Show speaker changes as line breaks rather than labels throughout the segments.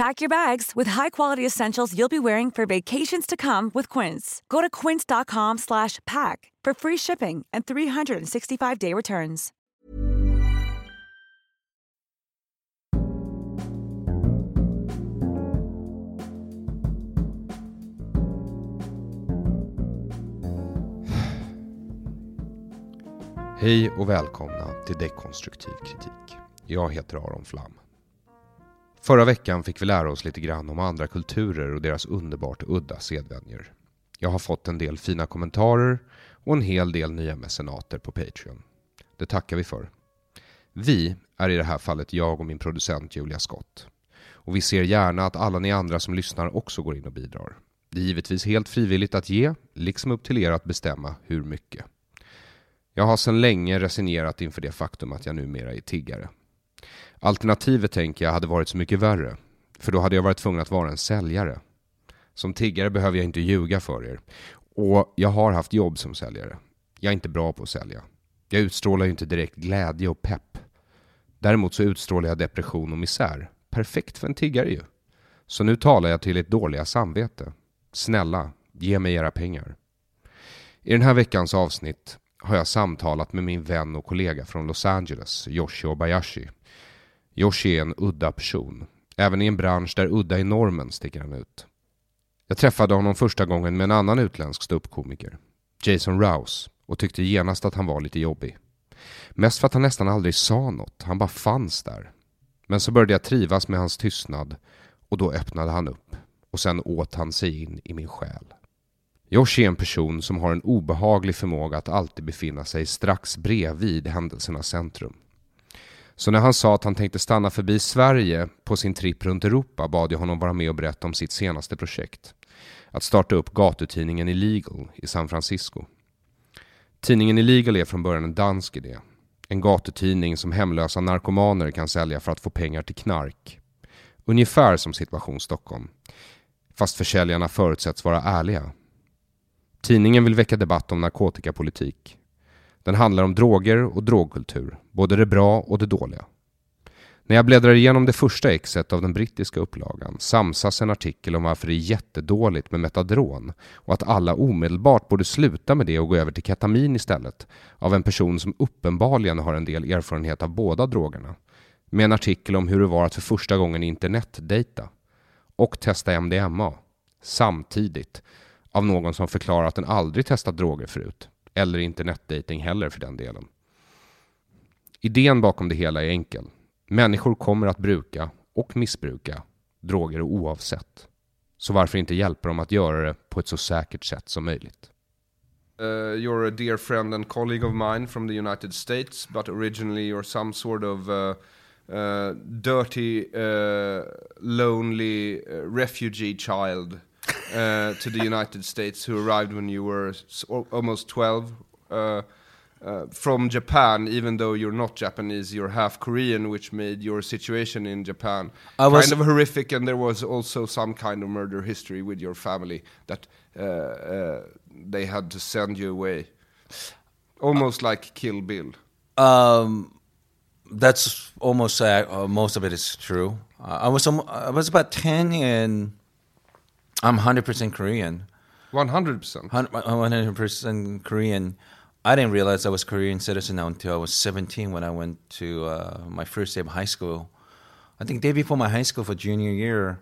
Pack your bags with high-quality essentials you'll be wearing for vacations to come with Quince. Go to quince.com slash pack for free shipping and 365-day returns.
Hej och välkomna till Dekonstruktiv kritik. Jag heter Aron Flam. Förra veckan fick vi lära oss lite grann om andra kulturer och deras underbart udda sedvänjor. Jag har fått en del fina kommentarer och en hel del nya mecenater på Patreon. Det tackar vi för. Vi är i det här fallet jag och min producent Julia Scott. Och vi ser gärna att alla ni andra som lyssnar också går in och bidrar. Det är givetvis helt frivilligt att ge, liksom upp till er att bestämma hur mycket. Jag har sedan länge resignerat inför det faktum att jag numera är tiggare. Alternativet tänker jag hade varit så mycket värre, för då hade jag varit tvungen att vara en säljare. Som tiggare behöver jag inte ljuga för er. Och jag har haft jobb som säljare. Jag är inte bra på att sälja. Jag utstrålar ju inte direkt glädje och pepp. Däremot så utstrålar jag depression och misär. Perfekt för en tiggare ju. Så nu talar jag till ert dåliga samvete. Snälla, ge mig era pengar. I den här veckans avsnitt har jag samtalat med min vän och kollega från Los Angeles, Yoshi Obayashi. Yoshi är en udda person. Även i en bransch där udda är normen sticker han ut. Jag träffade honom första gången med en annan utländsk ståuppkomiker, Jason Rouse, och tyckte genast att han var lite jobbig. Mest för att han nästan aldrig sa något, han bara fanns där. Men så började jag trivas med hans tystnad och då öppnade han upp och sen åt han sig in i min själ. Yoshi är en person som har en obehaglig förmåga att alltid befinna sig strax bredvid händelsernas centrum. Så när han sa att han tänkte stanna förbi Sverige på sin tripp runt Europa bad jag honom vara med och berätta om sitt senaste projekt. Att starta upp gatutidningen Illegal i San Francisco. Tidningen Illegal är från början en dansk idé. En gatutidning som hemlösa narkomaner kan sälja för att få pengar till knark. Ungefär som Situation Stockholm. Fast försäljarna förutsätts vara ärliga. Tidningen vill väcka debatt om narkotikapolitik. Den handlar om droger och drogkultur, både det bra och det dåliga. När jag bläddrar igenom det första exet av den brittiska upplagan samsas en artikel om varför det är jättedåligt med metadron och att alla omedelbart borde sluta med det och gå över till ketamin istället av en person som uppenbarligen har en del erfarenhet av båda drogerna. Med en artikel om hur det var att för första gången internetdejta och testa MDMA samtidigt av någon som förklarar att den aldrig testat droger förut. Eller internetdating heller för den delen. Idén bakom det hela är enkel. Människor kommer att bruka och missbruka droger oavsett. Så varför inte hjälpa dem att göra det på ett så säkert sätt som möjligt? Uh, you're a dear friend and colleague of mine from the United States, but originally you're some sort of uh, uh, dirty, uh, lonely uh, refugee child uh, to the United States who arrived when you were almost 12. Uh, uh, from Japan, even though you're not Japanese, you're half Korean, which made your situation in Japan kind of horrific. And there was also some kind of murder history with your family that uh, uh, they had to send you away. Almost like Kill Bill.
Um, that's almost most of it is true. Uh, I was I was about ten, and I'm hundred percent Korean.
One hundred percent.
One hundred percent Korean. I didn't realize I was Korean citizen until I was 17 when I went to uh, my first day of high school. I think day before my high school for junior year,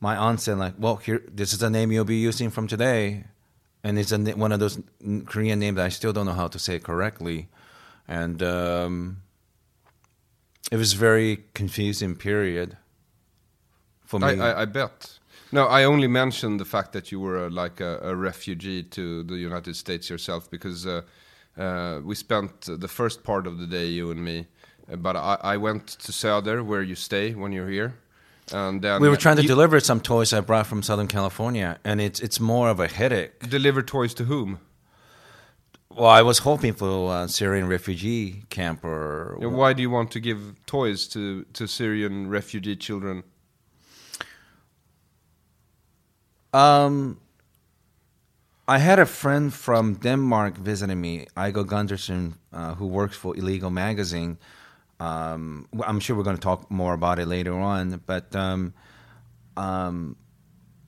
my aunt said like, "Well, here, this is the name you'll be using from today," and it's a, one of those Korean names I still don't know how to say correctly, and um, it was very confusing period for me.
I, I, I bet. No, I only mentioned the fact that you were uh, like a, a, refugee to the United States yourself because uh, uh, we spent the first part of the day, you and me. uh, But I, I went to Söder, where you stay when you're here, and then
we were trying to
you
deliver some toys I brought from Southern California, and it's it's more of a headache.
deliver toys to whom?
Well, I was hoping for a Syrian refugee camp or
Yeah, Why do you want to give toys to to Syrian refugee children?
Um, I had a friend from Denmark visiting me, Igor Gunderson, uh, who works for Illegal Magazine. Um, I'm sure we're going to talk more about it later on, but um, um,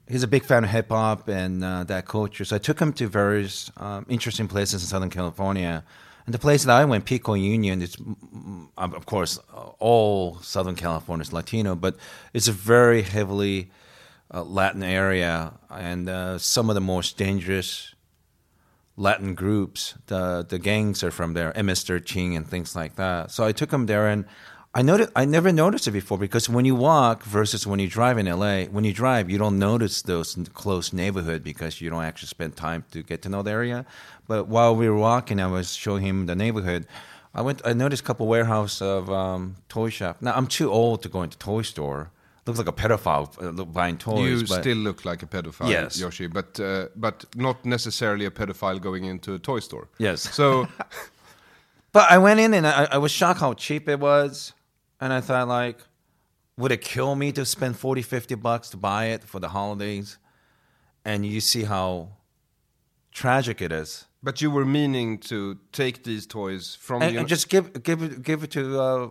he's a big fan of hip hop and uh, that culture. So I took him to various um, interesting places in Southern California. And the place that I went, Pico Union, it's of course all Southern California is Latino, but it's a very heavily uh, Latin area, and uh, some of the most dangerous Latin groups, the the gangs are from there, MS-13 and things like that. So I took him there, and I noticed I never noticed it before because when you walk versus when you drive in LA, when you drive, you don't notice those close neighborhood because you don't actually spend time to get to know the area. But while we were walking, I was showing him the neighborhood. I went. I noticed a couple warehouse of um, toy shop. Now I'm too old to go into toy store. Looks like a pedophile uh, buying toys.
you
but-
still look like a pedophile,
Yes.
Yoshi, but uh, but not necessarily a pedophile going into a toy store.
Yes.
So
But I went in and I, I was shocked how cheap it was. And I thought, like, would it kill me to spend 40, 50 bucks to buy it for the holidays? And you see how tragic it is.
But you were meaning to take these toys from
And,
the
and just give, give, it, give it to uh,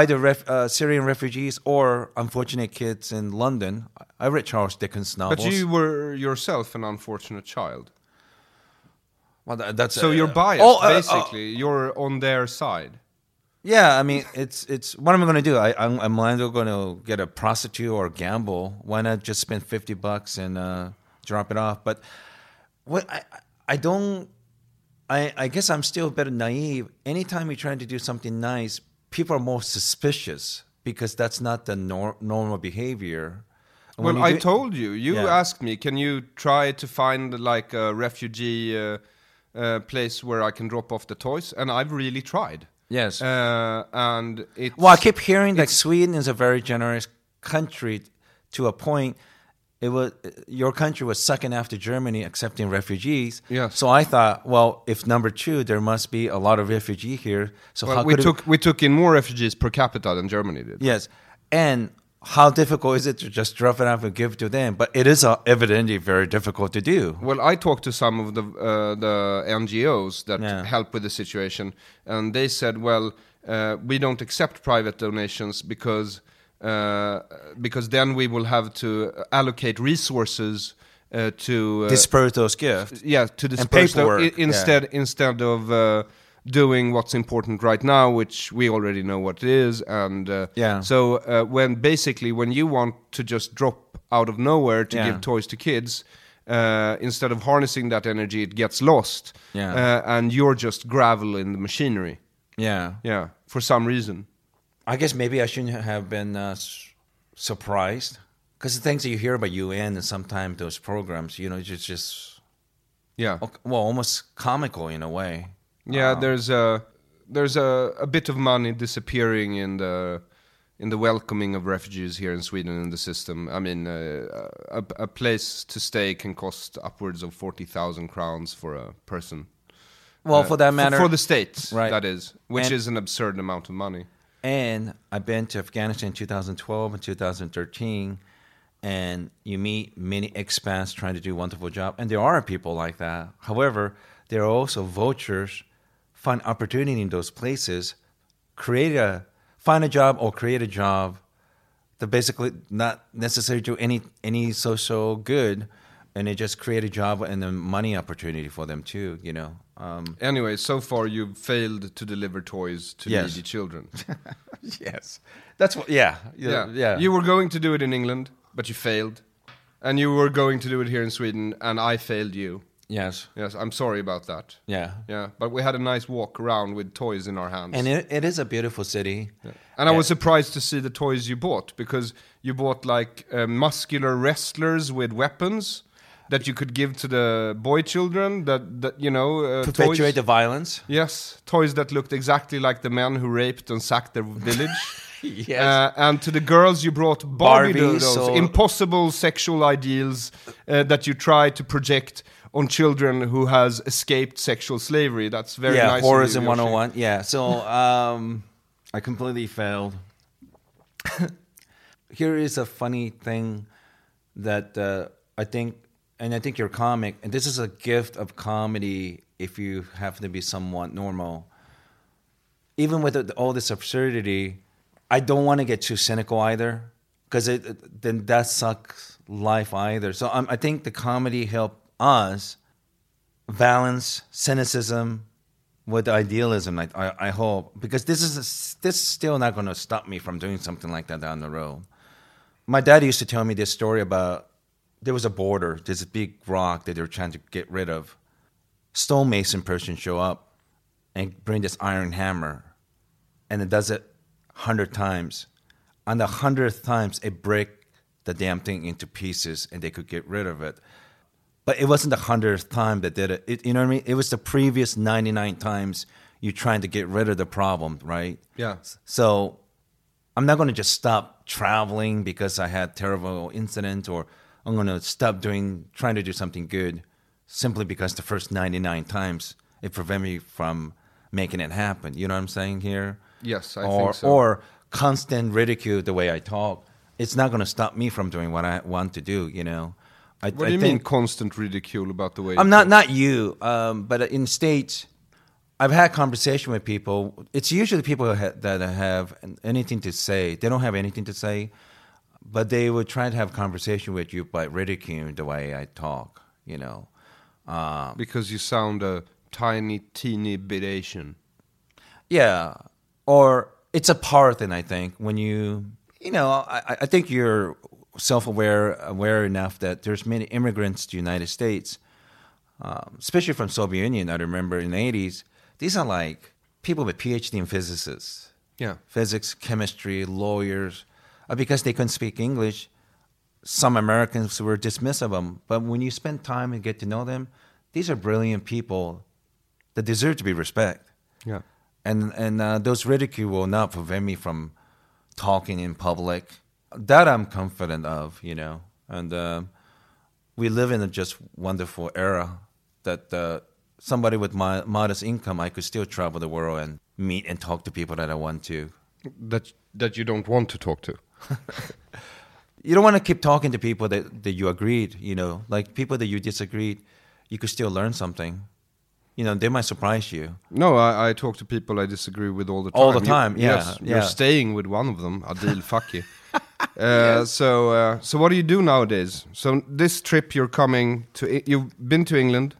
either ref, uh, Syrian refugees or unfortunate kids in London. I read Charles Dickens novels.
But you were yourself an unfortunate child.
well, that- that's
So
uh,
you're biased,
oh, uh, uh,
basically. you're on their side.
Yeah, I mean, it's it's what am I going to do? I, I'm, I'm either going to get a prostitute or gamble. Why not just spend fifty bucks and uh, drop it off? But what I I don't. I I guess I'm still a bit naive. Anytime you're trying to do something nice, people are more suspicious because that's not the nor- normal behavior. And
Well, I
do-
told you. You
Yeah.
asked me, can you try to find like a refugee uh, uh, place where I can drop off the toys? And I've really tried.
Yes.
Uh, and it's
Well, I keep hearing that Sweden is a very generous country to a point. It was your country was second after Germany accepting refugees.
Yes.
So I thought, well, if number two, there must be a lot of refugee here. So
Well, we took we took in more refugees per capita than Germany did.
yes, and how difficult is it to just drop it off and give it to them? But it is uh, evidently very difficult to do.
Well, I talked to some of the uh, the NGOs that
Yeah.
help with the situation, and they said, "Well, uh, we don't accept private donations because uh, because then we will have to allocate resources uh, to uh,
Disperse those gifts.
yeah to disperse tho-
paperwork,
i- instead instead of uh, doing what's important right now, which we already know what it is, and uh,
Yeah.
So uh, when basically when you want to just drop out of nowhere to
Yeah.
give toys to kids. Uh, instead of harnessing that energy, it gets lost,
Yeah.
uh, and you're just gravel in the machinery.
Yeah.
Yeah, for some reason.
I guess maybe I shouldn't have been uh, surprised because the things that you hear about UN and sometimes those programs, you know, it's just, just
Yeah,
well, almost comical in a way.
yeah. There's a there's a, a bit of money disappearing in the in the welcoming of refugees here in Sweden in the system. I mean, uh, a, a place to stay can cost upwards of forty thousand crowns for a person.
Well,
Uh,
for that matter,
for, the states,
Right.
That is, which
And-
is an absurd amount of money.
And I've been to Afghanistan in 2012 and 2013, and you meet many expats trying to do a wonderful job, and there are people like that. However, there are also vultures find opportunity in those places, create a find a job or create a job that basically not necessarily do any any social good, and they just create a job and a money opportunity for them too. You know. Um,
Anyway, so far you've failed to deliver toys to
Yes.
needy children.
yes, that's what. Yeah, yeah, yeah.
You were going to do it in England, but you failed. And you were going to do it here in Sweden, and I failed you.
yes,
Yes, I'm sorry about that.
yeah.
Yeah, but we had a nice walk around with toys in our hands.
And it, it is a beautiful city.
And I was surprised to see the toys you bought because you bought like uh, muscular wrestlers with weapons that you could give to the boy children. That that you know, uh,
Perpetuate
toys.
the violence.
yes, toys that looked exactly like the men who raped and sacked their village.
Yes.
Uh, and to the girls, you brought Barbie
Barbies,
dolls,
so-
impossible sexual ideals uh, that you try to project on children who has escaped sexual slavery. That's very
yeah,
nice.
horrors in
Yoshi.
101. Yeah, so um, I completely failed. Here is a funny thing that uh, I think, and I think your comic, and this is a gift of comedy if you happen to be somewhat normal. Even with all this absurdity, I don't want to get too cynical either, because it, then that sucks life either. So um, I think the comedy helped us balance cynicism with idealism. I, I, I hope because this is a, this is still not going to stop me from doing something like that down the road. My dad used to tell me this story about there was a border. There's a big rock that they were trying to get rid of. Stonemason person show up and bring this iron hammer, and it does it hundred times. On the hundredth times, it break the damn thing into pieces, and they could get rid of it. But it wasn't the hundredth time that did it. it. You know what I mean? It was the previous ninety nine times you're trying to get rid of the problem, right?
Yeah.
So I'm not going to just stop traveling because I had terrible incident, or I'm going to stop doing trying to do something good simply because the first 99 times it prevent me from making it happen. You know what I'm saying here?
Yes, I
or,
think so.
Or constant ridicule the way I talk. It's not going to stop me from doing what I want to do. You know. I,
What
I
do you mean constant ridicule about the way?
I'm not
talk?
not you, um, but in states, I've had conversation with people. It's usually people that have anything to say. They don't have anything to say, but they would try to have conversation with you by ridiculing the way I talk. You know,
because you sound a tiny, teeny bit Asian.
yeah, or it's a part thing. I think when you, you know, I, I think you're self-aware, aware enough that there's many immigrants to the United States, um, especially from Soviet Union. I remember in the '80s, these are like people with PhD in physics,
Yeah.
physics, chemistry, lawyers, because they couldn't speak English. Some Americans were dismissive of them, but when you spend time and get to know them, these are brilliant people that deserve to be respected
Yeah.
and and uh, those ridicule will not prevent me from talking in public. That I'm confident of, you know. And uh, we live in a just wonderful era that uh, somebody with my modest income, I could still travel the world and meet and talk to people that I want to.
That that you don't want to talk to.
You don't want to keep talking to people that, that you agreed, you know, like people that you disagreed, you could still learn something. You know, they might surprise you.
No, I, I talk to people I disagree with all the time.
All the
You-
time, yeah,
Yes,
yeah.
you're staying with one of them, Adil Fakki. uh, So, uh, so what do you do nowadays? So this trip, you're coming to. You've been to England.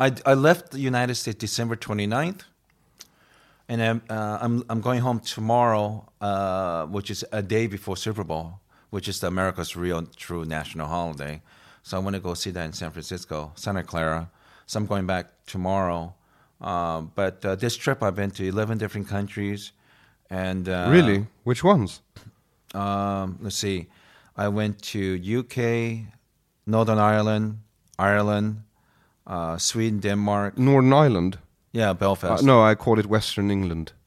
I, I left the United States December 29th, and I'm, uh, I'm, I'm going home tomorrow, uh, which is a day before Super Bowl, which is America's real true national holiday. So I want to go see that in San Francisco, Santa Clara. So I'm going back tomorrow. Um, but uh, this trip, I've been to 11 different countries. And uh,
really? Which ones?
um, let's see. I went to UK, Northern Ireland, Ireland, uh, Sweden, Denmark.
Northern Ireland.
Yeah,
Uh,
Belfast.
no, I call it Western England.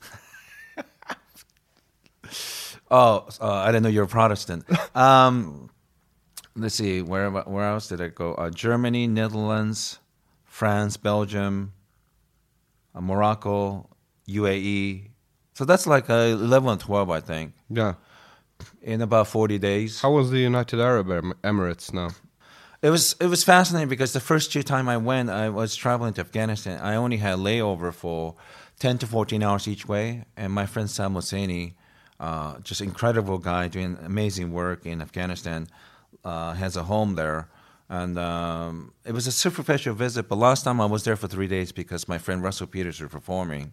Oh, uh, I didn't know you're a Protestant. um, let's see. Where where else did I go? Uh, Germany, Netherlands, France, Belgium, uh, Morocco, UAE. So that's like uh, 11 or 12, I think,
Yeah.
in about 40 days.
How was the United Arab Emirates now?
It was it was fascinating because the first two time I went, I was traveling to Afghanistan. I only had layover for ten to fourteen hours each way, and my friend Sam Hosseini, uh, just incredible guy doing amazing work in Afghanistan, uh, has a home there, and um, it was a superficial visit. But last time I was there for three days because my friend Russell Peters was performing.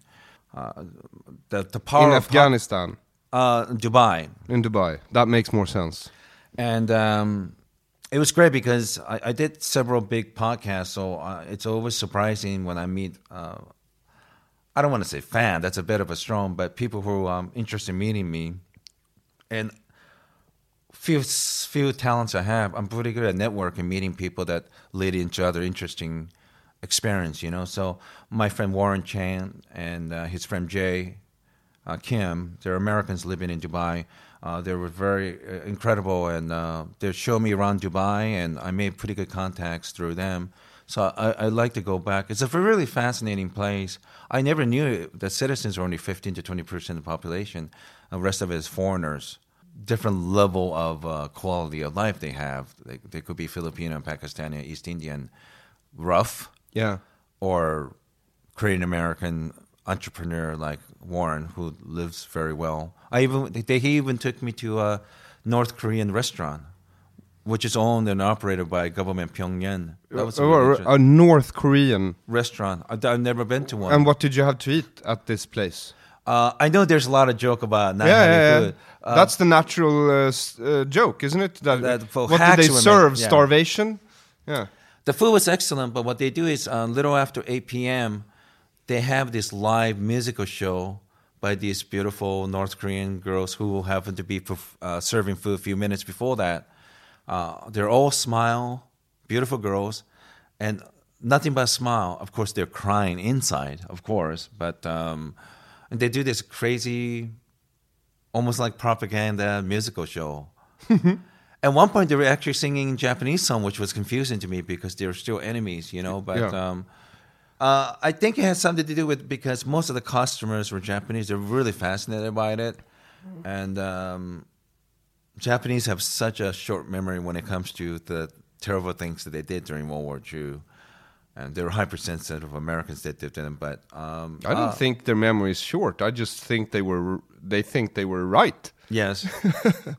Uh, the the power
In Afghanistan,
uh, Dubai,
in Dubai. That makes more sense.
and um, it was great because I, I did several big podcasts. So uh, it's always surprising when I meet. Uh, I don't want to say fan. That's a bit of a strong, but people who are um, interested in meeting me, and few few talents I have. I'm pretty good at networking, meeting people that lead into other interesting experience. You know, so my friend Warren Chan and uh, his friend Jay uh, Kim, they're Americans living in Dubai. Uh, they were very uh, incredible, and uh, they showed me around Dubai, and I made pretty good contacts through them. So I, I'd like to go back. It's a really fascinating place. I never knew that citizens are only 15 to 20 percent of the population. The rest of it is foreigners. Different level of uh, quality of life they have. They, they could be Filipino, Pakistani, East Indian, rough,
Yeah.
or Korean American entrepreneur like Warren, who lives very well. I even they, he even took me to a North Korean restaurant, which is owned and operated by government Pyongyang. That was
Or
interesting
a North Korean.
restaurant. I, I've never been to one.
And what did you have to eat at this place?
uh, I know there's a lot of joke about not
yeah,
having
yeah, yeah.
Uh,
That's the natural uh, uh, joke, isn't it? That,
That
what did
hacks
they serve?
yeah.
Starvation. Yeah.
The food was excellent, but what they do is a little after 8 p.m., they have this live musical show by these beautiful North Korean girls who happen to be uh, serving food a few minutes before that. Uh, they're all smile, beautiful girls, and nothing but smile. Of course, they're crying inside, of course, but um, and they do this crazy, almost like propaganda musical show. At one point, they were actually singing a Japanese song, which was confusing to me because they were still enemies, you know. But
Yeah.
um, uh, I think it has something to do with because most of the customers were Japanese. They're really fascinated by it, and um, Japanese have such a short memory when it comes to the terrible things that they did during World War II. And they were hypersensitive. Of Americans that did them, but um,
I don't
uh,
think their memory is short. I just think they were. They think they were right.
Yes.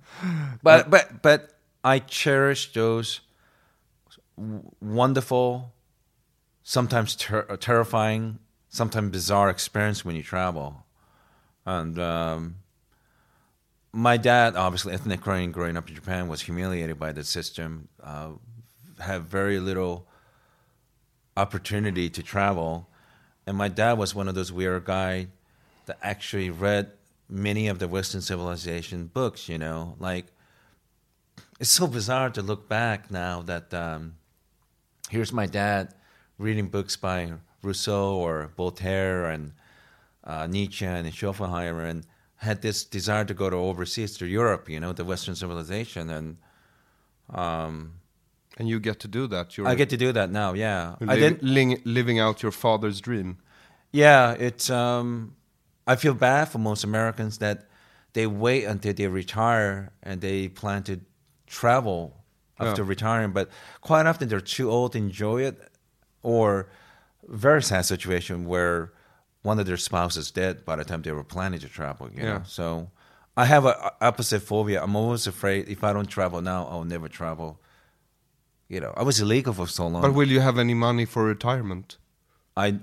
but but but I cherish those wonderful, sometimes ter- terrifying, sometimes bizarre experience when you travel. And um, my dad, obviously ethnic Korean, growing up in Japan, was humiliated by the system. Uh, had very little opportunity to travel, and my dad was one of those weird guy that actually read many of the Western civilization books. You know, like it's so bizarre to look back now that um, here's my dad reading books by Rousseau or Voltaire and uh, Nietzsche and Schopenhauer and had this desire to go to overseas to Europe, you know, the Western civilization, and um,
And you get to do that. You're
I get to do that now. Yeah, I didn't.
ling- living out your father's dream.
Yeah, it's. Um, I feel bad for most Americans that they wait until they retire and they plan to travel after
Yeah.
retiring, but quite often they're too old to enjoy it, or very sad situation where one of their spouses dead by the time they were planning to travel. You
Yeah.
know, so I have a opposite phobia. I'm always afraid if I don't travel now, I'll never travel. You know, I was illegal for so long.
But will you have any money for retirement?
I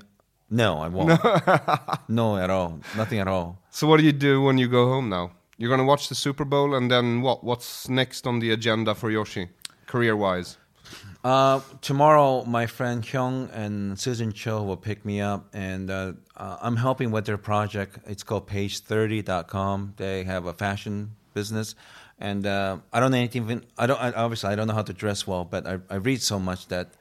no, I won't. no, at all. Nothing at all.
So what do you do when you go home now? You're gonna watch the Super Bowl, and then what? What's next on the agenda for Yoshi, career-wise?
Uh, tomorrow, my friend Hyung and Susan Cho will pick me up, and uh, uh, I'm helping with their project. It's called Page30.com. They have a fashion business, and uh, I don't know anything. I don't. I, obviously, I don't know how to dress well, but I, I read so much that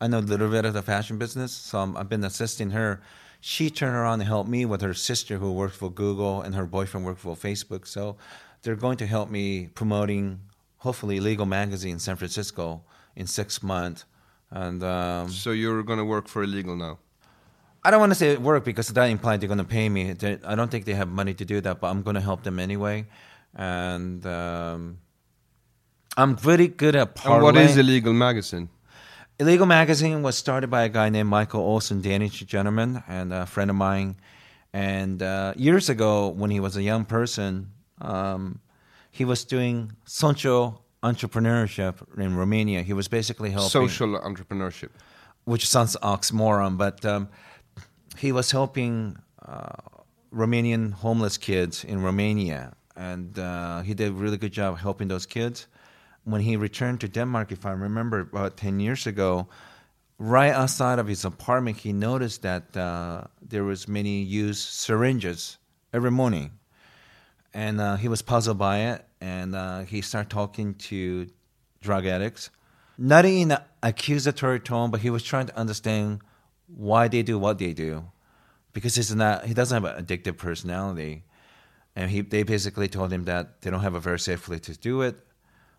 I know a little bit of the fashion business. So I'm, I've been assisting her. She turned around and helped me with her sister, who works for Google, and her boyfriend works for Facebook. So they're going to help me promoting, hopefully, Legal Magazine in San Francisco in six months. And um,
So you're gonna work for illegal now?
I don't want to say work because that implies they're going to pay me. They, I don't think they have money to do that, but I'm going to help them anyway. And um, I'm pretty good at parlaying.
And what is illegal magazine?
Illegal Magazine was started by a guy named Michael Olsen, Danish gentleman, and a friend of mine. And uh, years ago, when he was a young person, um, he was doing social entrepreneurship in Romania. He was basically helping
Social entrepreneurship.
which sounds oxymoron, but um, he was helping uh, Romanian homeless kids in Romania, and uh, he did a really good job helping those kids. When he returned to Denmark, if I remember, about ten years ago, right outside of his apartment, he noticed that uh, there was many used syringes every morning, and uh, he was puzzled by it, and uh, he started talking to drug addicts, not in an accusatory tone, but he was trying to understand why they do what they do, because he's not he doesn't have an addictive personality, and he they basically told him that they don't have a very safe way to do it.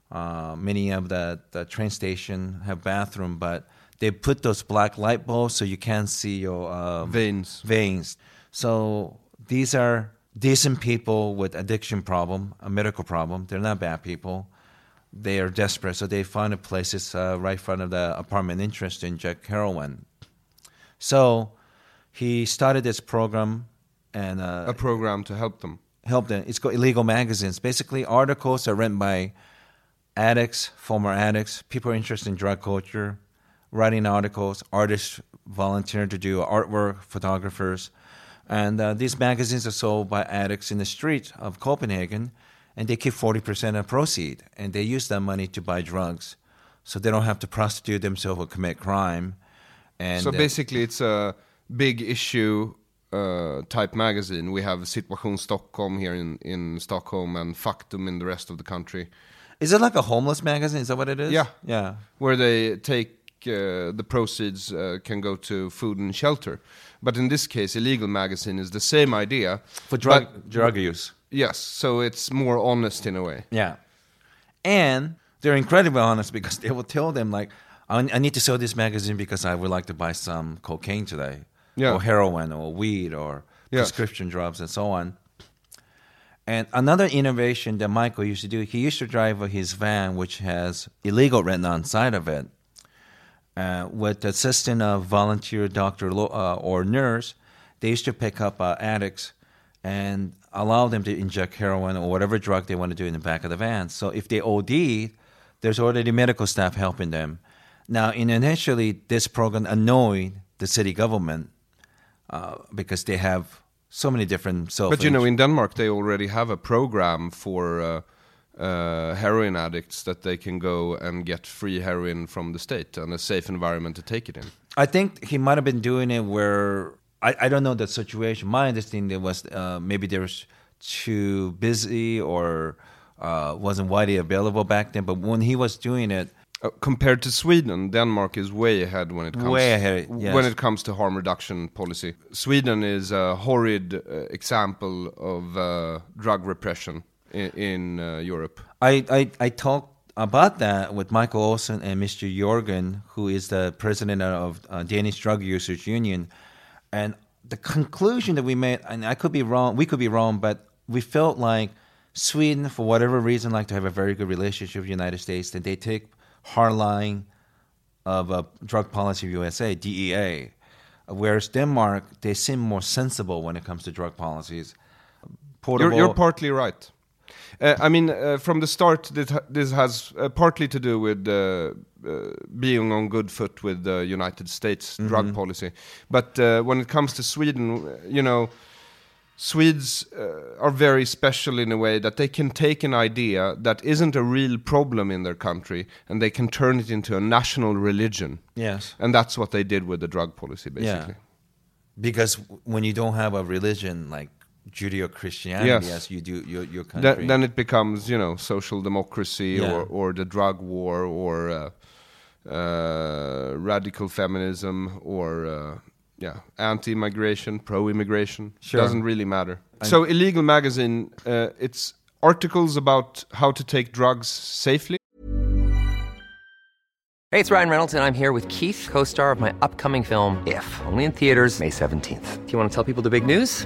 Uh, many of the, the train station have bathroom, but they put those black light bulbs so you can't see your um,
Veins.
veins. So these are decent people with addiction problem, a medical problem. They're not bad people. They are desperate, so they find a place it's uh, right in front of the apartment interest in inject heroin. So he started this program and uh,
A program to help them.
help them. It's called Illegal Magazines. Basically, articles are written by addicts, former addicts, people interested in drug culture, writing articles, artists volunteering to do artwork, photographers. And uh, these magazines are sold by addicts in the streets of Copenhagen, and they keep 40% of proceed, and they use that money to buy drugs. So they don't have to prostitute themselves or commit crime. And
so
uh,
basically, it's a big issue uh, type magazine. We have Situation Stockholm here in, in Stockholm and Faktum in the rest of the country,
is it like a homeless magazine? Is that what it is?
Yeah.
Yeah.
where they take uh, the proceeds uh, can go to food and shelter. But in this case, Illegal Magazine is the same idea.
For drug,
but-
drug use.
Yes, so it's more honest in a way.
Yeah. And they're incredibly honest because they will tell them, like, I, I need to sell this magazine because I would like to buy some cocaine today,
Yeah.
or heroin, or weed, or prescription drugs, and so on. And another innovation that Michael used to do, he used to drive his van, which has illegal written on side of it, uh, with the assistant of volunteer doctor uh, or nurse. They used to pick up uh, addicts and allow them to inject heroin or whatever drug they want to do in the back of the van. So if they OD, there's already medical staff helping them. Now, initially, this program annoyed the city government uh, because they have so many different self.
But you know, in Denmark, they already have a program for uh, heroin addicts that they can go and get free heroin from the state and a safe environment to take it in.
I think he might have been doing it where I, I don't know the situation. My understanding was uh, maybe they was too busy or uh, wasn't widely available back then. But when he was doing it,
Uh, compared to Sweden, Denmark is way ahead when it comes
Way ahead, yes.
when it comes to harm reduction policy. Sweden is a horrid uh, example of uh, drug repression in, in uh, Europe.
I, I, I talked about that with Michael Olsen and Mr. Jorgen, who is the president of uh, Danish Drug Users Union, and the conclusion that we made, and I could be wrong, we could be wrong, but we felt like Sweden, for whatever reason, like to have a very good relationship with the United States, that they take hard line of uh, drug policy of USA, DEA, whereas Denmark, they seem more sensible when it comes to drug policies.
You're, you're partly right. Uh, I mean, uh, from the start, this, ha- this has uh, partly to do with uh, uh, being on good foot with the United States drug policy. But uh, when it comes to Sweden, you know, Swedes uh, are very special in a way that they can take an idea that isn't a real problem in their country and they can turn it into a national religion.
yes.
And that's what they did with the drug policy, basically. Yeah.
because when you don't have a religion like Judeo-Christianity
Yes.
as you do your your country,
Then, then it becomes, you know, social democracy
Yeah.
or, or the drug war or uh, uh, radical feminism or uh, yeah, anti-immigration, pro-immigration.
Sure.
Doesn't really matter. so illegal magazine, uh, it's articles about how to take drugs safely.
Hey, it's Ryan Reynolds, and I'm here with Keith, co star of my upcoming film, If, only in theaters, May 17th. Do you want to tell people the big news?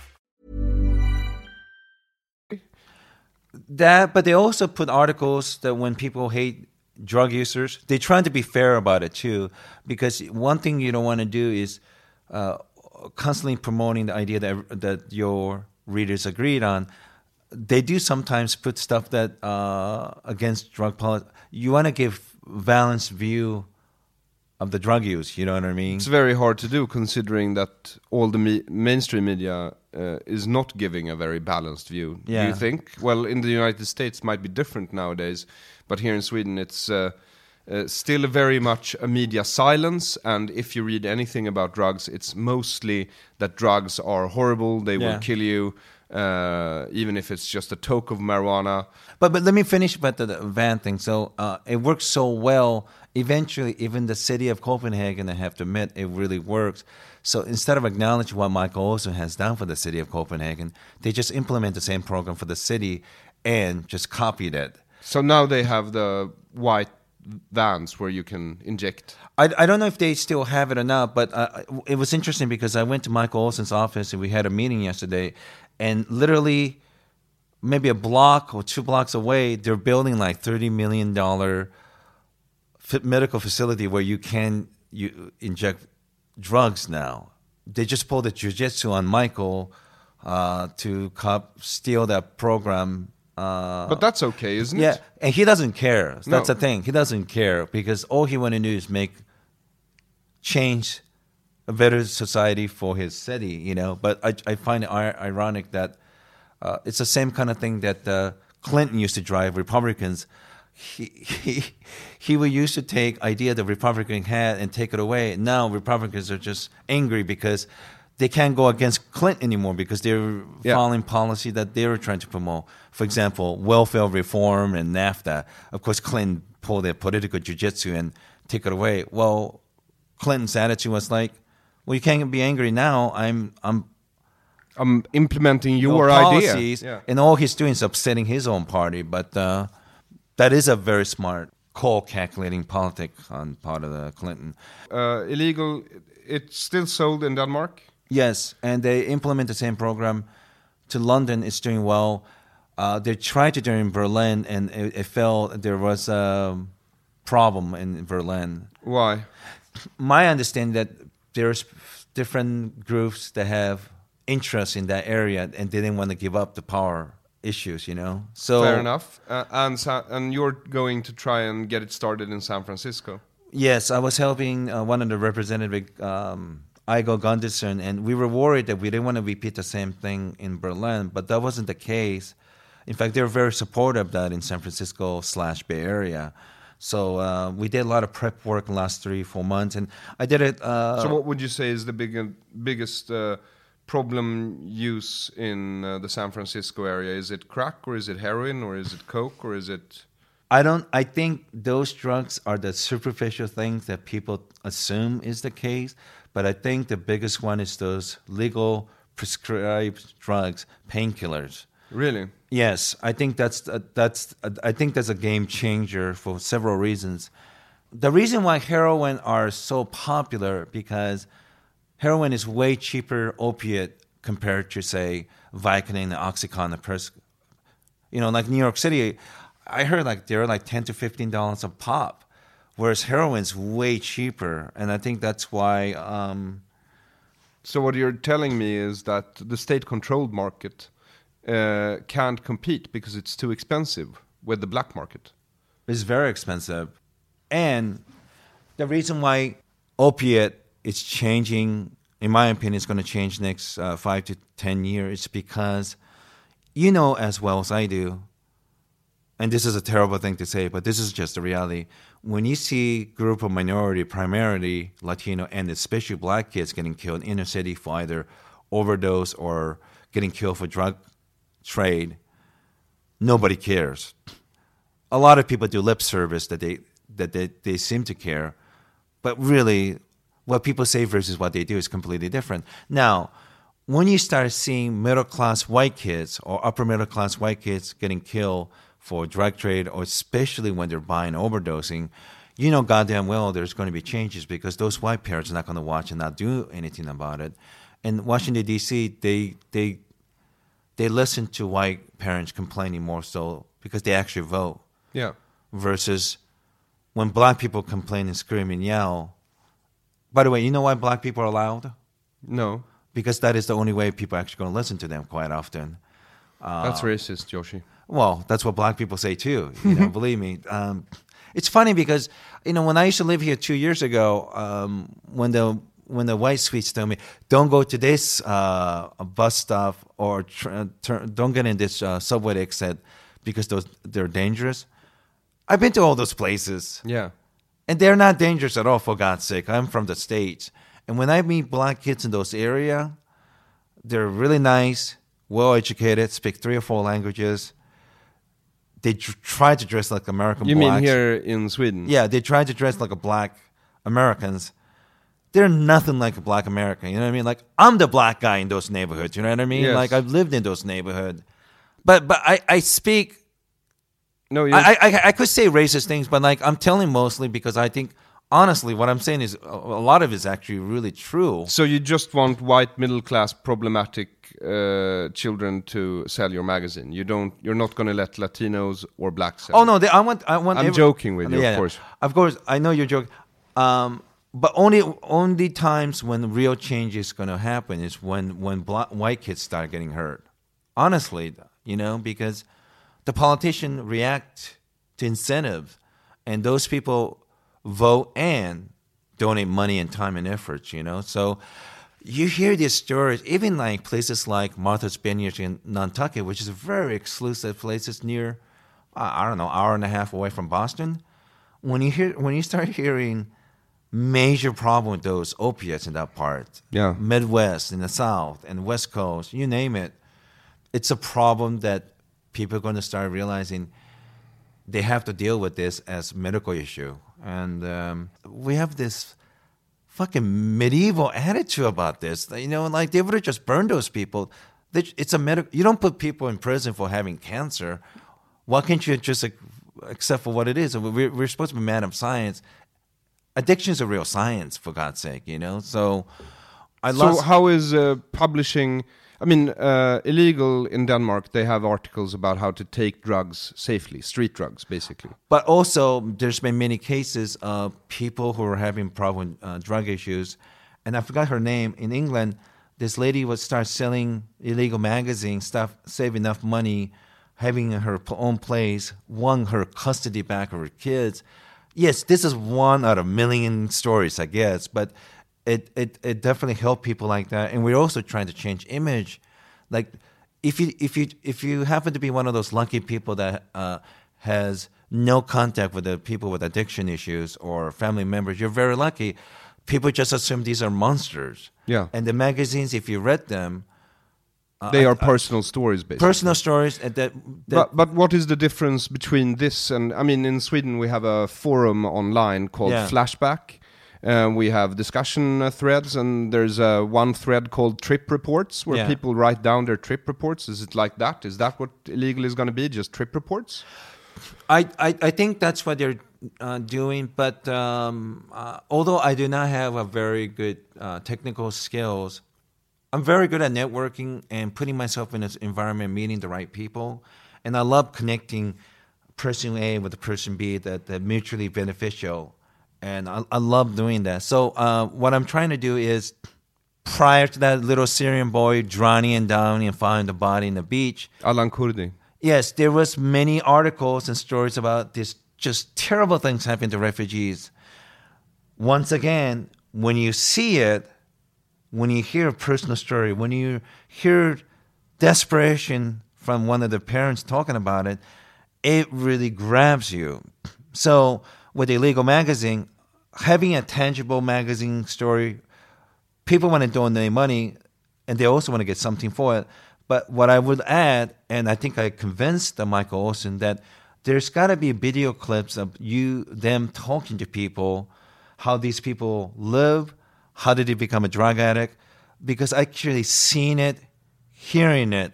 That, but they also put articles that when people hate drug users, they try to be fair about it too. Because one thing you don't want to do is uh, constantly promoting the idea that that your readers agreed on. They do sometimes put stuff that uh, against drug policy. You want to give balanced view of the drug use. You know what I mean?
It's very hard to do considering that all the me- mainstream media uh, is not giving a very balanced view. Do you think? Well, in the United States might be different nowadays, but here in Sweden it's uh, uh, still very much a media silence. And if you read anything about drugs, it's mostly that drugs are horrible. They
Yeah.
will kill you, uh, even if it's just a toke of marijuana.
But but let me finish about the, the van thing. So uh, it works so well. Eventually, even the city of Copenhagen, I have to admit, it really works. So instead of acknowledging what Michael Olsen has done for the city of Copenhagen, they just implement the same program for the city and just copied it.
So now they have the white vans where you can inject.
I, I don't know if they still have it or not, but uh, it was interesting because I went to Michael Olsen's office and we had a meeting yesterday, and literally, maybe a block or two blocks away, they're building like thirty million dollar medical facility where you can you inject drugs now. They just pulled the jujitsu on Michael uh, to cop, steal that program. Uh,
But that's okay, isn't
yeah,
it?
Yeah, and he doesn't care. That's
No.
the thing. He doesn't care because all he want to do is make change a better society for his city. You know. But I I find it ironic that uh, it's the same kind of thing that uh, Clinton used to drive Republicans. He, he he would used to take idea the Republican had and take it away. Now Republicans are just angry because they can't go against Clinton anymore because they're
Yeah.
following policy that they were trying to promote. For example, welfare reform and NAFTA. Of course, Clinton pulled their political jujitsu and take it away. Well, Clinton's attitude was like, "Well, you can't be angry now. I'm I'm
I'm implementing your
no
idea. Yeah.
and all he's doing is upsetting his own party. But uh, that is a very smart, cold calculating politic on part of the Clinton.
uh, illegal. It's still sold in Denmark.
Yes, and they implement the same program to London. It's doing well. Uh, they tried to do it in Berlin, and it, it fell. There was a problem in Berlin.
Why?
My understanding that there's different groups that have interest in that area, and they didn't want to give up the power issues. You know, so
Fair enough. Uh, and Sa- and you're going to try and get it started in San Francisco.
Yes, I was helping uh, one of the representative, um, Igor Gunderson, and we were worried that we didn't want to repeat the same thing in Berlin, but that wasn't the case. In fact, they were very supportive of that in San Francisco slash Bay Area. So uh, we did a lot of prep work in the last three, four months, and I did it. Uh,
so what would you say is the big, biggest uh, problem use in uh, the San Francisco area? Is it crack or is it heroin or is it coke or is it?
I don't. I think those drugs are the superficial things that people assume is the case, but I think the biggest one is those legal prescribed drugs, painkillers.
Really?
Yes, I think that's uh, that's uh, I think that's a game changer for several reasons. The reason why heroin are so popular because heroin is way cheaper opiate compared to say Vicodin and Oxycontin. the Pers- you know, like New York City, I heard like they're like ten to fifteen dollars a pop, whereas heroin's way cheaper, and I think that's why. Um,
So what you're telling me is that the state-controlled market uh, can't compete because it's too expensive with the black market.
it's very expensive. and the reason why opiate is changing, in my opinion, is going to change next uh, five to ten years, is because you know as well as I do, and this is a terrible thing to say, but this is just the reality. When you see group of minority, primarily Latino and especially black kids getting killed in inner city for either overdose or getting killed for drug trade, nobody cares. A lot of people do lip service that they that they, they seem to care, but really what people say versus what they do is completely different. Now, when you start seeing middle class white kids or upper middle class white kids getting killed for drug trade, or especially when they're buying overdosing, you know goddamn well there's going to be changes because those white parents are not going to watch and not do anything about it. In Washington D.C., they they they listen to white parents complaining more so because they actually vote
Yeah.
versus when black people complain and scream and yell. By the way, you know why black people are loud?
No.
Because that is the only way people are actually going to listen to them quite often.
That's racist, Yoshi.
Well, that's what black people say too. You know, believe me. Um, it's funny because you know when I used to live here two years ago, um, when the when the white sweets tell me, "Don't go to this uh, bus stop or tr- turn, don't get in this uh, subway exit because those they're dangerous." I've been to all those places.
Yeah.
And they're not dangerous at all, for God's sake. I'm from the States. And when I meet black kids in those area, they're really nice, well educated, speak three or four languages. They tr- try to dress like American
You
blacks.
mean here in Sweden?
Yeah, they try to dress like a black Americans. They're nothing like a black American. You know what I mean? Like I'm the black guy in those neighborhoods. You know what I mean?
Yes.
Like I've lived in those neighborhoods. But but I, I speak
No, you
I, I I could say racist things, but like I'm telling mostly because I think honestly what I'm saying is a lot of it is actually really true.
So you just want white middle class problematic uh, children to sell your magazine. You don't. You're not going to let Latinos or blacks sell.
Oh
it.
no, they, I want I want.
I'm joking with you, of course.
Of course, I know you're joking. Um, but only only times when real change is going to happen is when when black, white kids start getting hurt. Honestly, you know, because the politician react to incentive, and those people vote and donate money and time and effort. You know, so you hear these stories, even like places like Martha's Vineyard in Nantucket, which is a very exclusive place. Near, I don't know, hour and a half away from Boston. When you hear, when you start hearing major problem with those opiates in that part,
Yeah.
Midwest, in the South, and West Coast, you name it, it's a problem that people are going to start realizing they have to deal with this as medical issue. And um, we have this fucking medieval attitude about this. You know, like they would have just burned those people. It's a medical. You don't put people in prison for having cancer. Why can't you just ac- accept for what it is? We're, we're supposed to be man of science. Addiction is a real science, for God's sake. You know, so I
love
So
how is uh, publishing? I mean, uh, illegal in Denmark. They have articles about how to take drugs safely, street drugs, basically.
But also, there's been many cases of people who are having problem uh, drug issues, and I forgot her name. In England, this lady would start selling illegal magazine stuff, save enough money, having her own place, won her custody back of her kids. Yes, this is one out of a million stories, I guess, but it, it, it definitely helped people like that. And we're also trying to change image. Like if you if you if you happen to be one of those lucky people that uh, has no contact with the people with addiction issues or family members, you're very lucky. People just assume these are monsters.
Yeah.
And the magazines, if you read them,
they are personal stories, basically.
personal stories, and that, that
But but what is the difference between this and I mean in Sweden we have a forum online called
Yeah.
Flashback. Uh, we have discussion uh, threads and there's uh, one thread called trip reports where
Yeah.
people write down their trip reports. Is it like that? Is that what illegal is going to be? Just trip reports?
I, I, I think that's what they're uh, doing, but um, uh, although I do not have a very good uh, technical skills, I'm very good at networking and putting myself in this environment, meeting the right people, and I love connecting person A with the person B that that mutually beneficial, and I, I love doing that. So uh, what I'm trying to do is, prior to that little Syrian boy drowning down and finding the body in the beach,
Alan Kurdi.
Yes, there was many articles and stories about this just terrible things happening to refugees. Once again, when you see it, when you hear a personal story, when you hear desperation from one of the parents talking about it, it really grabs you. So with Illegal Magazine, having a tangible magazine story, people want to donate money and they also want to get something for it. But what I would add, and I think I convinced Michael Olsen that there's got to be video clips of you, them talking to people, how these people live, how did he become a drug addict, because I actually seen it, hearing it,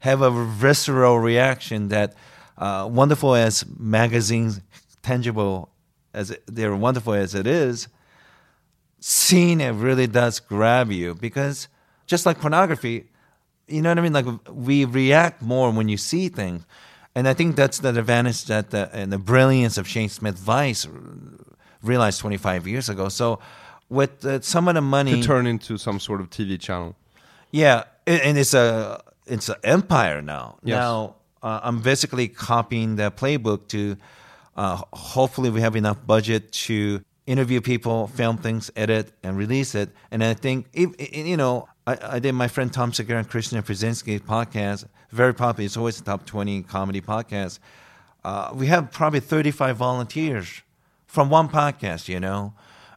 have a visceral reaction that uh, wonderful as magazines, tangible as it, they're wonderful as it is, seeing it really does grab you because just like pornography, you know what I mean? Like we react more when you see things. And I think that's the advantage that the, and the brilliance of Shane Smith Vice realized 25 years ago. So with uh, some of the money
to turn into some sort of TV channel.
Yeah, and it's a it's an empire now.
Yes.
Now uh, I'm basically copying the playbook to. Uh, hopefully, we have enough budget to interview people, film things, edit, and release it. And I think if, you know, I, I did my friend Tom Segura and Christina Pazsitzky podcast, very popular. It's always the top 20 comedy podcast. Uh, we have probably 35 volunteers from one podcast, you know.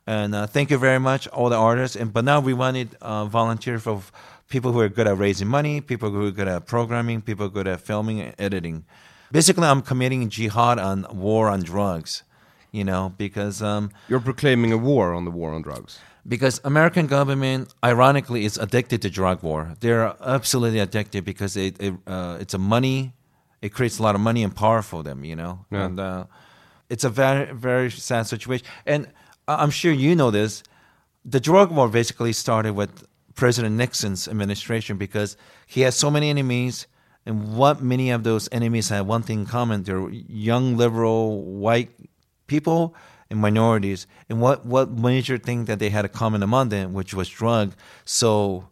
And uh, thank you very much, all the artists. And but now we wanted uh, volunteers for people who are good at raising money, people who are good at programming, people good at filming and editing. Basically, I'm committing jihad on war on drugs, you know, because um,
You're proclaiming a war on the war on drugs.
because American government, ironically, is addicted to drug war. They're absolutely addicted because it, it uh, it's a money, it creates a lot of money and power for them, you know.
Yeah.
And uh, it's a very very sad situation. And I'm sure you know this. The drug war basically started with President Nixon's administration because he had so many enemies. And what many of those enemies had one thing in common: they're young, liberal, white people and minorities. And what, what major thing that they had a common among them, which was drug. So,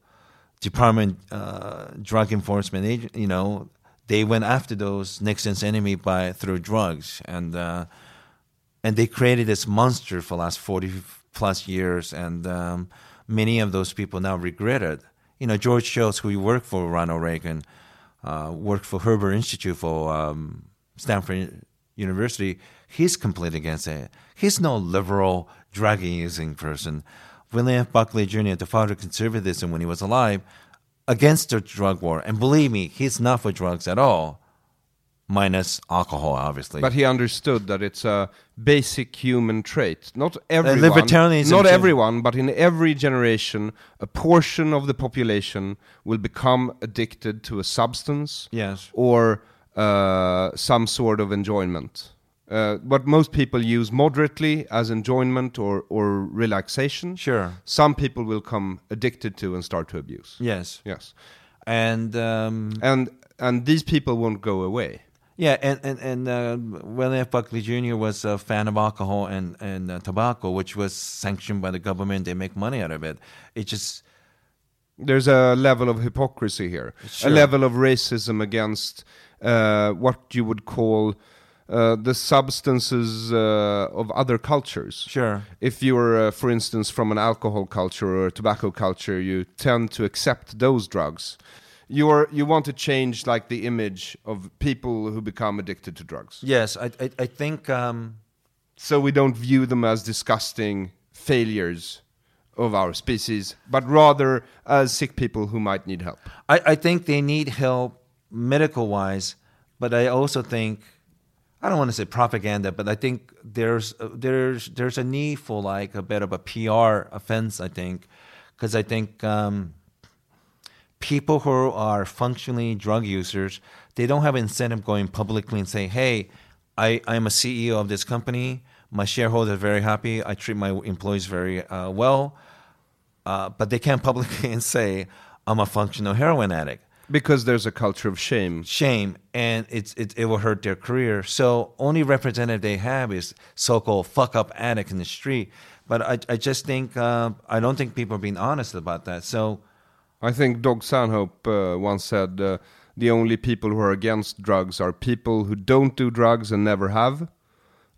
Department uh, Drug Enforcement you know, they went after those Nixon's enemy by through drugs, and uh, and they created this monster for the last forty plus years, and um, many of those people now regret it. You know, George Shultz, who worked for Ronald Reagan, uh, worked for Herbert Institute for um, Stanford University. He's completely against it. He's no liberal drug using person. William F. Buckley Jr., the father of conservatism when he was alive, against the drug war. And believe me, he's not for drugs at all, minus alcohol, obviously.
But he understood that it's a basic human trait. Not everyone,
libertarianism
not everyone, but in every generation, a portion of the population will become addicted to a substance
Yes.
or uh, some sort of enjoyment. Uh, what most people use moderately as enjoyment or, or relaxation.
Sure.
Some people will come addicted to and start to abuse.
yes.
Yes.
And um,
And and these people won't go away.
Yeah, and and and uh, William F. Buckley Jr. was a fan of alcohol and and uh, tobacco, which was sanctioned by the government. They make money out of it. It just
there's a level of hypocrisy here,
Sure.
a level of racism against uh, what you would call uh, the substances uh, of other cultures.
Sure.
If you're, uh, for instance, from an alcohol culture or a tobacco culture, you tend to accept those drugs. You're, you want to change like the image of people who become addicted to drugs.
yes, I I, I think um,
So we don't view them as disgusting failures of our species, but rather as sick people who might need help.
I, I think they need help medical wise, but I also think I don't want to say propaganda, but I think there's there's there's a need for like a bit of a PR offense. I think because I think um, people who are functionally drug users they don't have incentive going publicly and say, "Hey, I I'm a CEO of this company. My shareholders are very happy. I treat my employees very uh, well." Uh, but they can't publicly and say, "I'm a functional heroin addict."
Because there's a culture of shame.
shame and it's it, it will hurt their career so only representative they have is so-called fuck up addict in the street but i, I just think uh, i don't think people are being honest about that so
I think Doug Stanhope uh, once said uh, the only people who are against drugs are people who don't do drugs and never have,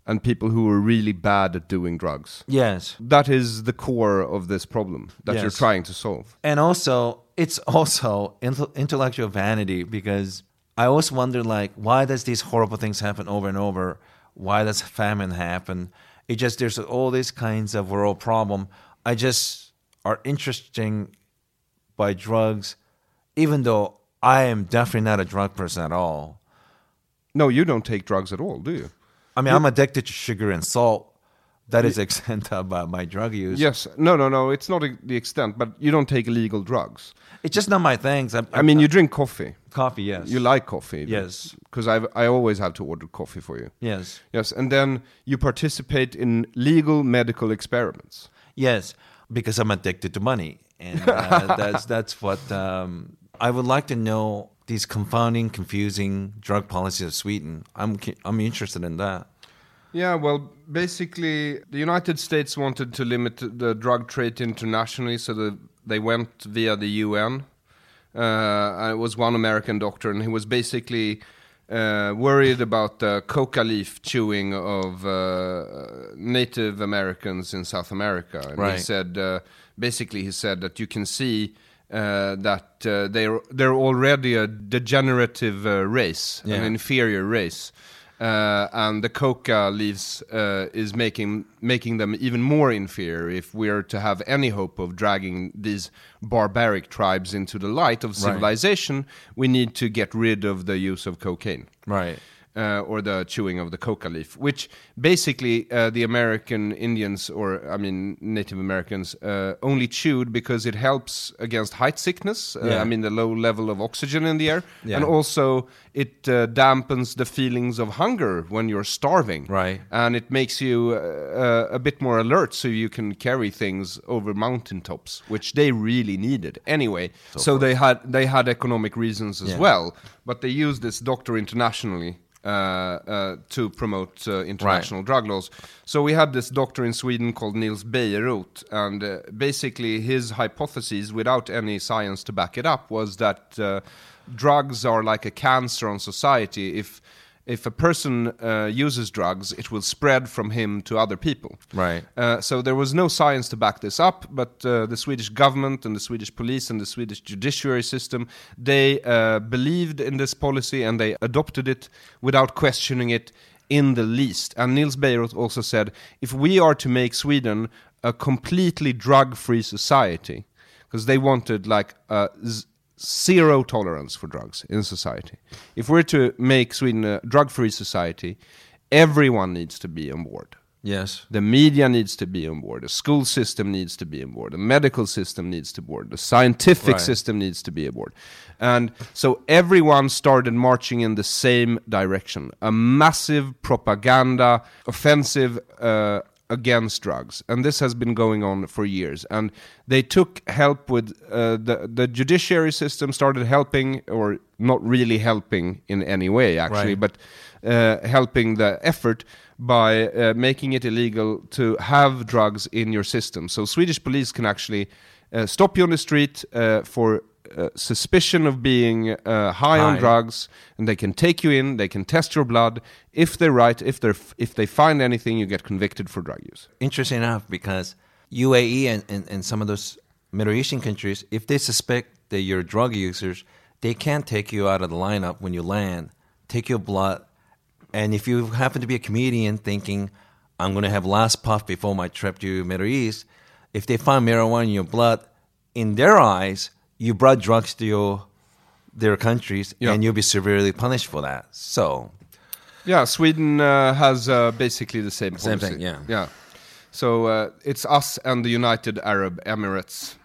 and people who are really bad at doing drugs.
Yes.
That is the core of this problem that you're trying to solve.
And also, it's also intellectual vanity because I always wonder, like, why does these horrible things happen over and over? Why does famine happen? It just there's all these kinds of world problem. I just are interesting by drugs, even though I am definitely not a drug person at all.
No, you don't take drugs at all, do you?
I mean, I'm addicted to sugar and salt. That is the extent of uh, my drug use.
Yes. No, no, no. It's not a, the extent, but you don't take illegal drugs.
It's just not my things. I,
I mean, you drink coffee.
coffee, yes.
You like coffee.
Yes.
Because I I always have to order coffee for you.
Yes.
Yes, and then you participate in legal medical experiments.
Yes, because I'm addicted to money, and uh, that's that's what um, I would like to know. These confounding, confusing drug policies of Sweden. I'm I'm interested in that.
Yeah, well, basically, the United States wanted to limit the drug trade internationally, so that they went via the UN. Uh, it was one American doctor, and he was basically uh, worried about the coca leaf chewing of uh, Native Americans in South America. And he said, uh, basically, he said that you can see. Uh, that uh, they're they're already a degenerative uh, race, an inferior race, uh, and the coca leaves uh, is making making them even more inferior. If we're to have any hope of dragging these barbaric tribes into the light of civilization, we need to get rid of the use of cocaine.
Right.
Uh, or the chewing of the coca leaf, which basically uh, the American Indians, or I mean Native Americans, uh, only chewed because it helps against height sickness. Uh,
Yeah.
I mean the low level of oxygen in the air,
Yeah.
and also it uh, dampens the feelings of hunger when you're starving.
Right.
and it makes you uh, a bit more alert, so you can carry things over mountaintops, which they really needed anyway. So, they had they had economic reasons as
Yeah.
well, but they used this doctor internationally to promote uh, international drug laws. So we had this doctor in Sweden called Nils Bejerot, and uh, basically his hypothesis, without any science to back it up, was that uh, drugs are like a cancer on society. If if a person uh, uses drugs, it will spread from him to other people.
Right.
Uh, so there was no science to back this up, but uh, the Swedish government and the Swedish police and the Swedish judiciary system they uh, believed in this policy and they adopted it without questioning it in the least. And Nils Bejerot also said, if we are to make Sweden a completely drug-free society, because they wanted like a z- zero tolerance for drugs in society. If we're to make Sweden a drug-free society, everyone needs to be on board.
Yes.
The media needs to be on board. The school system needs to be on board. The medical system needs to be on board. The scientific
Right.
system needs to be on board. And so everyone started marching in the same direction. A massive propaganda offensive uh, against drugs. And this has been going on for years. And they took help with uh, the, the judiciary system started helping, or not really helping in any way, actually,
Right.
but uh, helping the effort by uh, making it illegal to have drugs in your system. So Swedish police can actually uh, stop you on the street uh, for uh, suspicion of being uh, high, on drugs, and they can take you in. They can test your blood. If they're right, if they if they find anything, you get convicted for drug use.
Interesting enough, because UAE and, and, and some of those Middle Eastern countries, if they suspect that you're drug users, they can take you out of the lineup when you land, take your blood, and if you happen to be a comedian thinking, I'm going to have last puff before my trip to Middle East, if they find marijuana in your blood, in their eyes, you brought drugs to your their countries,
Yeah.
and you'll be severely punished for that. So,
Yeah, Sweden uh, has uh, basically the same policy.
Same thing, yeah.
Yeah. So uh, it's us and the United Arab Emirates.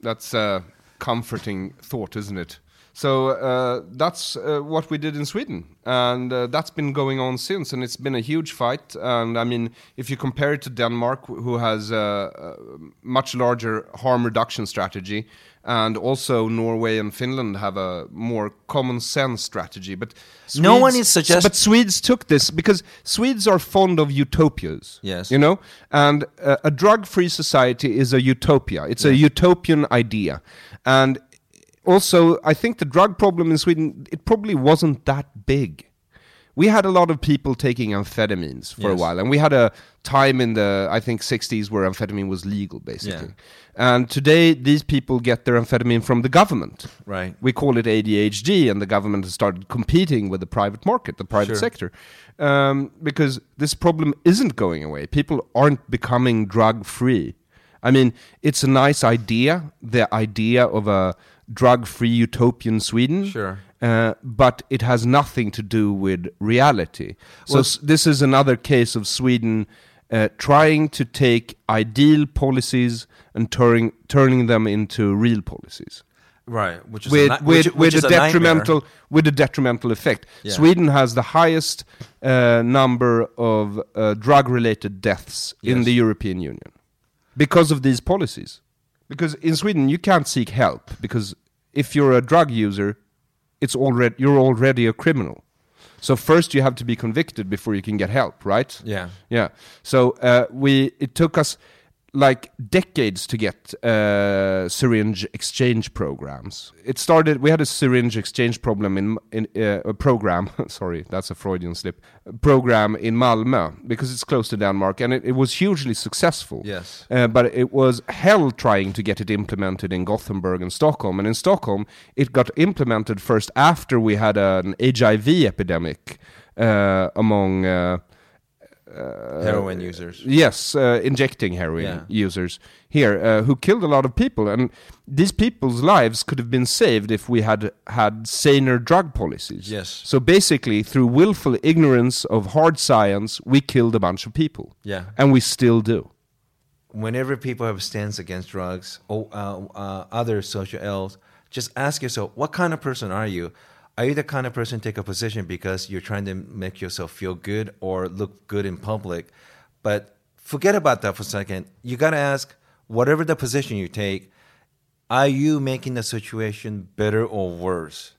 That's a comforting thought, isn't it? So uh, that's uh, what we did in Sweden, and uh, that's been going on since, and it's been a huge fight. And I mean, if you compare it to Denmark, who has a, much larger harm reduction strategy, and also Norway and Finland have a more common sense strategy, but
No one is suggest-
But Swedes took this because Swedes are fond of utopias.
Yes.
You know? And uh, a drug free society is a utopia, it's a utopian idea. And also, I think the drug problem in Sweden, it probably wasn't that big. we had a lot of people taking amphetamines for a while, and we had a time in the I think 60s where amphetamine was legal, basically.
Yeah.
And today, these people get their amphetamine from the government.
Right.
We call it ADHD, and the government has started competing with the private market, the private
Sure.
sector, um, because this problem isn't going away. People aren't becoming drug free. I mean, it's a nice idea, the idea of a drug free utopian Sweden.
Sure.
Uh, but it has nothing to do with reality. So s- this is another case of Sweden uh, trying to take ideal policies and turning turning them into real policies
Right, which is
with
a,
with
which,
with
which is
a
nightmare.
detrimental with a detrimental effect.
Yeah.
Sweden has the highest uh, number of uh, drug related deaths in the European Union because of these policies. Because in Sweden you can't seek help because if you're a drug user, it's already you're already a criminal. So first you have to be convicted before you can get help, right?
Yeah.
Yeah. So uh, we it took us like decades to get uh, syringe exchange programs. It started. We had a syringe exchange problem in in uh, a program. sorry, that's a Freudian slip. Program in Malmö because it's close to Denmark, and it, it was hugely successful.
Yes.
Uh, but it was hell trying to get it implemented in Gothenburg and Stockholm. And in Stockholm, it got implemented first after we had an HIV epidemic uh, among. Uh,
heroin users.
Yes, uh, injecting heroin
Yeah.
users here uh, who killed a lot of people, and these people's lives could have been saved if we had had saner drug policies.
Yes.
So basically, through willful ignorance of hard science, we killed a bunch of people.
Yeah.
and we still do.
Whenever people have stance against drugs or uh, uh, other social ills, just ask yourself, what kind of person are you? Are you the kind of person to take a position because you're trying to make yourself feel good or look good in public? But forget about that for a second. You got to ask, whatever the position you take, are you making the situation better or worse?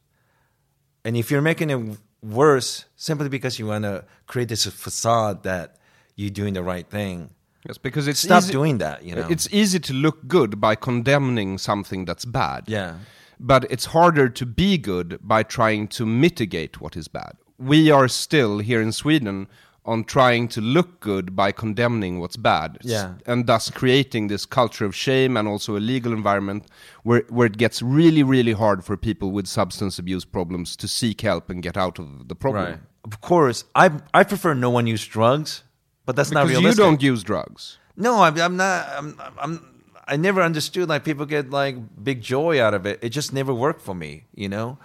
And if you're making it worse simply because you want to create this facade that you're doing the right thing,
Yes, because it's
stop
easy-
doing that. You know,
It's easy to look good by condemning something that's bad.
yeah,
but it's harder to be good by trying to mitigate what is bad. We are still here in Sweden on trying to look good by condemning what's bad,
Yeah.
and thus creating this culture of shame and also a legal environment where where it gets really really hard for people with substance abuse problems to seek help and get out of the problem.
right. Of course, I I prefer no one use drugs, but that's not realistic.
Because you don't use drugs.
No, I'm, I'm not. I'm, I'm. I never understood like people get like big joy out of it. It just never worked for me. You know,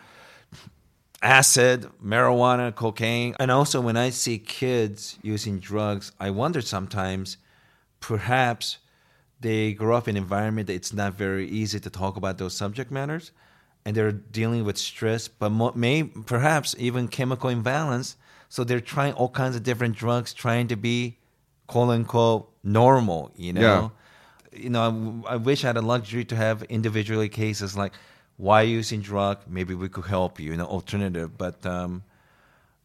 acid, marijuana, cocaine, and also when I see kids using drugs, I wonder sometimes, perhaps they grow up in an environment that it's not very easy to talk about those subject matters, and they're dealing with stress, but mo- may perhaps even chemical imbalance. So they're trying all kinds of different drugs, trying to be quote unquote normal. You know, you know, I, I wish I had a luxury to have individually cases like why using drug. Maybe we could help you, you know, alternative. But um,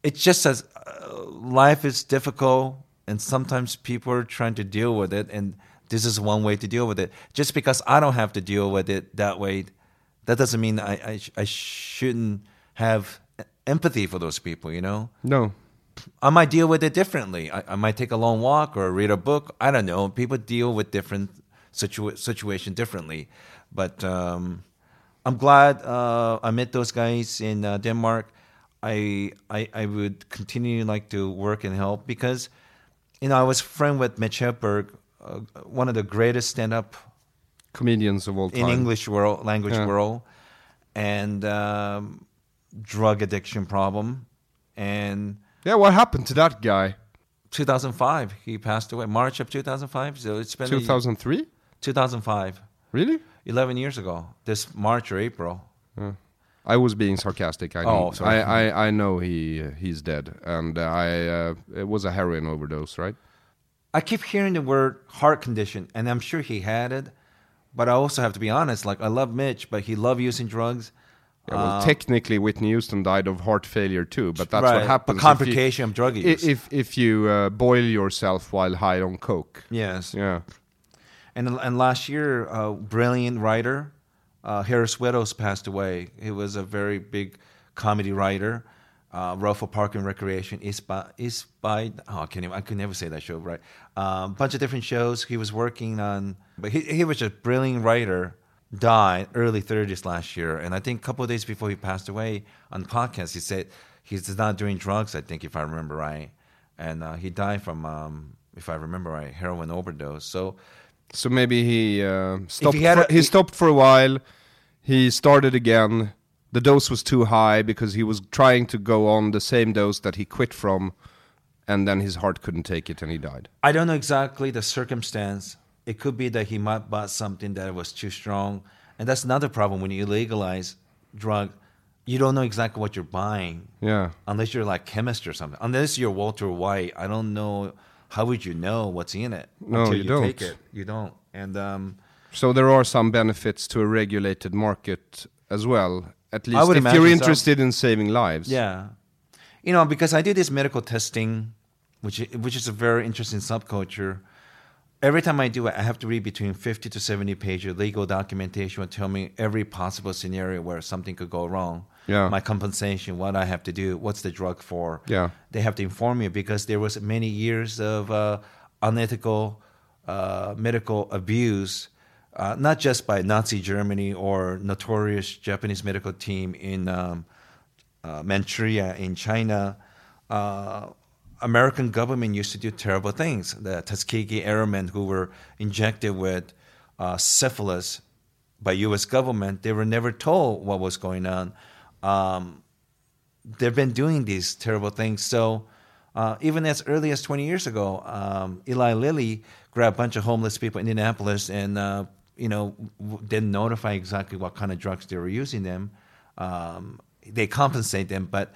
it's just as uh, life is difficult, and sometimes people are trying to deal with it, and this is one way to deal with it. Just because I don't have to deal with it that way, that doesn't mean I I, sh- I shouldn't have empathy for those people. You know.
No.
I might deal with it differently. I, I might take a long walk or read a book. I don't know. People deal with different situa- situation differently. But um, I'm glad uh, I met those guys in uh, Denmark. I, I I would continue like to work and help because you know I was friend with Mitch Hedberg, uh, one of the greatest stand-up
Comedians of all time.
in English world language
Yeah.
world, and um, drug addiction problem, and
Yeah, what happened to that guy?
2005 he passed away March of 2005. So it's been
2003?
2005,
Really?
11 years ago. This March or April.
I was being sarcastic. I know.
Oh.
I, I, I know he uh, he's dead, and uh, I uh, it was a heroin overdose, right?
I keep hearing the word heart condition, and I'm sure he had it. But I also have to be honest. Like I love Mitch, but he loved using drugs.
Yeah, well,
Uh,
technically, Whitney Houston died of heart failure too, but that's
Right,
what happens. if
complication
you,
of drug use.
If if you uh, boil yourself while high on coke.
yes.
Yeah.
And and last year, a brilliant writer, uh, Harris Wittels passed away. He was a very big comedy writer. uh, Ruffle Park and Recreation, East by, East by oh, I can't even, I could never say that show right. A um, bunch of different shows he was working on, but he, he was a brilliant writer. Died early 30s last year, and I think a couple of days before he passed away on the podcast, he said he's not doing drugs. I think if I remember right, and uh, he died from, um, if I remember right, heroin overdose. So,
So maybe he uh, stopped.
he
for,
a-
he stopped for a while. He started again. The dose was too high because he was trying to go on the same dose that he quit from, and then his heart couldn't take it and he died.
I don't know exactly the circumstance. It could be that he might bought something that was too strong, and that's another problem when you legalize drug. You don't know exactly what you're buying
Yeah.
unless you're like chemist or something. Unless you're Walter White, I don't know how would you know what's in it
No,
until
you
you,
don't.
take it. You don't. And um,
So there are some benefits to a regulated market as well. At least if you're
so.
interested in saving lives.
Yeah, you know, because I do this medical testing, which which is a very interesting subculture. Every time I do it, I have to read between fifty to seventy pages of legal documentation will tell me every possible scenario where something could go wrong.
Yeah.
my compensation, what I have to do, what's the drug for.
Yeah.
they have to inform you because there was many years of uh, unethical uh, medical abuse, uh, not just by Nazi Germany or notorious Japanese medical team in um, uh, Manchuria in China. Uh, American government used to do terrible things. The Tuskegee Airmen who were injected with uh, syphilis by U.S. government, they were never told what was going on. Um, they've been doing these terrible things. So uh, even as early as 20 years ago, um, Eli Lilly grabbed a bunch of homeless people in Indianapolis and uh, you know w- didn't notify exactly what kind of drugs they were using them. Um, they compensate them, but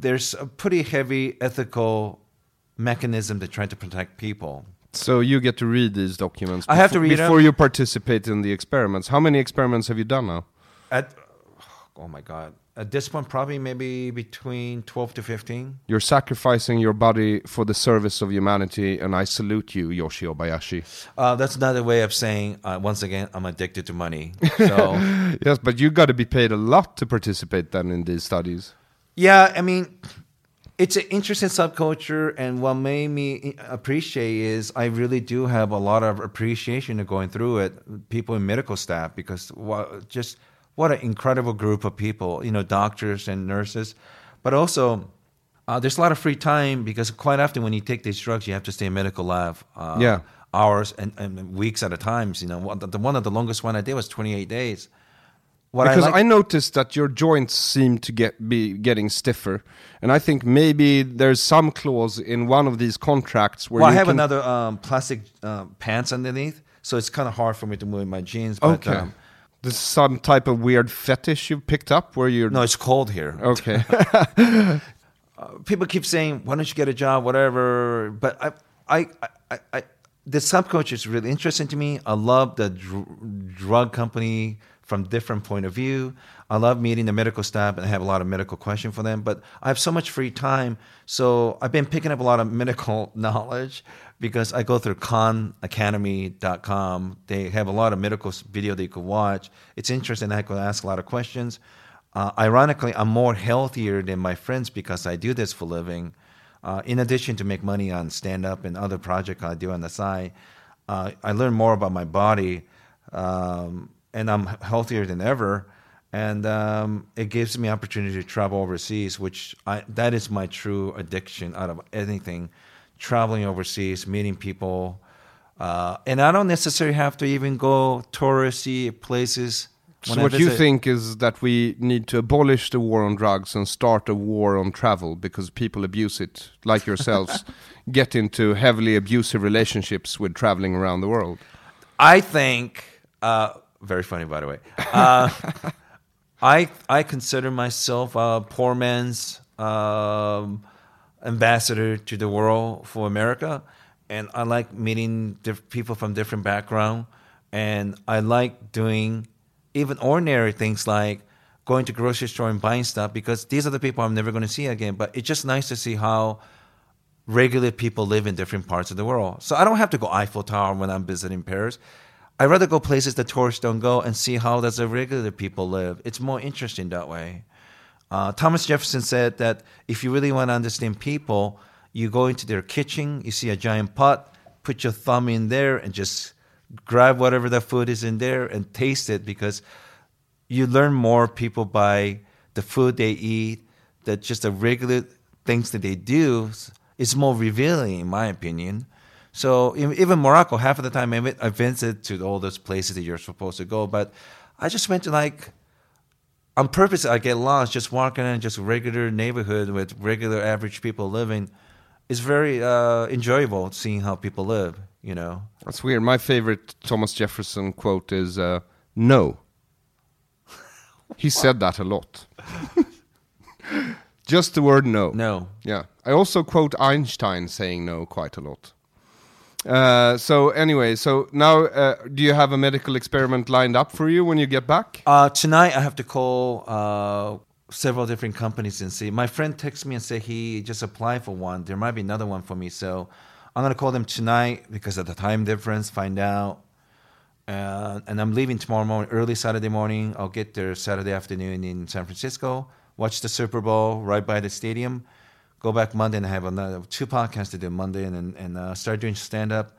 there's a pretty heavy ethical mechanism to try to protect people.
So you get to read these documents.
I have to read
before you participate in the experiments. How many experiments have you done now?
At oh my god, at this point, probably maybe between 12 to 15.
You're sacrificing your body for the service of humanity, and I salute you, Yoshi Obayashi.
Uh, that's another way of saying, uh, once again, I'm addicted to money. So,
Yes, but you got to be paid a lot to participate then in these studies.
yeah, I mean, it's an interesting subculture, and what made me appreciate is I really do have a lot of appreciation of going through it. People in medical staff, because what, just what an incredible group of people, you know, doctors and nurses, but also. Uh, there's a lot of free time because quite often when you take these drugs, you have to stay in medical lab. Uh,
Yeah.
hours and, and weeks at a time. You know, one, the one of the longest one I did was 28 days. What
because
I,
I, noticed that your joints seem to get be getting stiffer, and I think maybe there's some clause in one of these contracts where
well, I
you
have another um, plastic uh, pants underneath, so it's kind of hard for me to move my jeans. But,
Okay,
um,
this is some type of weird fetish you've picked up where you're
no, it's cold here.
okay.
Uh, people keep saying, "Why don't you get a job?" Whatever. But I, I, I, I the subculture is really interesting to me. I love the dr- drug company from different point of view. I love meeting the medical staff and I have a lot of medical questions for them. But I have so much free time, so I've been picking up a lot of medical knowledge because I go through khanacademy.com. They have a lot of medical video that you could watch. It's interesting. I could ask a lot of questions. Uh, ironically, I'm more healthier than my friends because I do this for living. Uh, in addition to make money on stand up and other projects I do on the side, uh, I learn more about my body, um, and I'm healthier than ever. And um, it gives me opportunity to travel overseas, which I, that is my true addiction out of anything. Traveling overseas, meeting people, uh, and I don't necessarily have to even go touristy places.
So what you think is that we need to abolish the war on drugs and start a war on travel because people abuse it, like yourselves, get into heavily abusive relationships with traveling around the world.
I think uh, very funny, by the way. Uh, I I consider myself a poor man's um, ambassador to the world for America, and I like meeting diff- people from different background, and I like doing even ordinary things like going to grocery store and buying stuff because these are the people I'm never going to see again. But it's just nice to see how regular people live in different parts of the world. So I don't have to go Eiffel Tower when I'm visiting Paris. I'd rather go places that tourists don't go and see how does the regular people live. It's more interesting that way. Uh, Thomas Jefferson said that if you really want to understand people, you go into their kitchen, you see a giant pot, put your thumb in there, and just grab whatever the food is in there and taste it because you learn more people by the food they eat, that just the regular things that they do is more revealing, in my opinion. So even Morocco, half of the time I visited to all those places that you're supposed to go, but I just went to like on purpose. I get lost just walking in just regular neighborhood with regular average people living. It's very uh, enjoyable seeing how people live. You know,
That's weird. My favorite Thomas Jefferson quote is uh, "No." He said that a lot. Just the word "no."
no,
Yeah. I also quote Einstein saying no quite a lot. Uh, so anyway, so now uh, do you have a medical experiment lined up for you when you get back?
Uh, tonight I have to call uh, several different companies and see. My friend texted me and said he just applied for one. There might be another one for me, so I'm gonna call them tonight because of the time difference. Find out, uh, and I'm leaving tomorrow morning, early Saturday morning. I'll get there Saturday afternoon in San Francisco. Watch the Super Bowl right by the stadium. Go back Monday and have another two podcasts to do Monday, and and, and uh, start doing stand up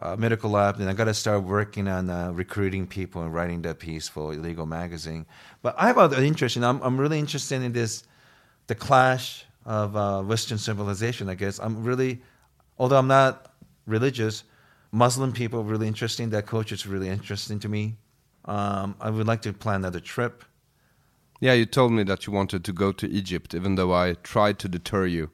uh, medical lab, and I got to start working on uh, recruiting people and writing that piece for Illegal Magazine. But I have other interest, and I'm I'm really interested in this, the clash of uh, Western civilization. I guess I'm really, although I'm not religious, Muslim people really interesting. That culture is really interesting to me. Um, I would like to plan another trip.
Yeah, you told me that you wanted to go to Egypt, even though I tried to deter you.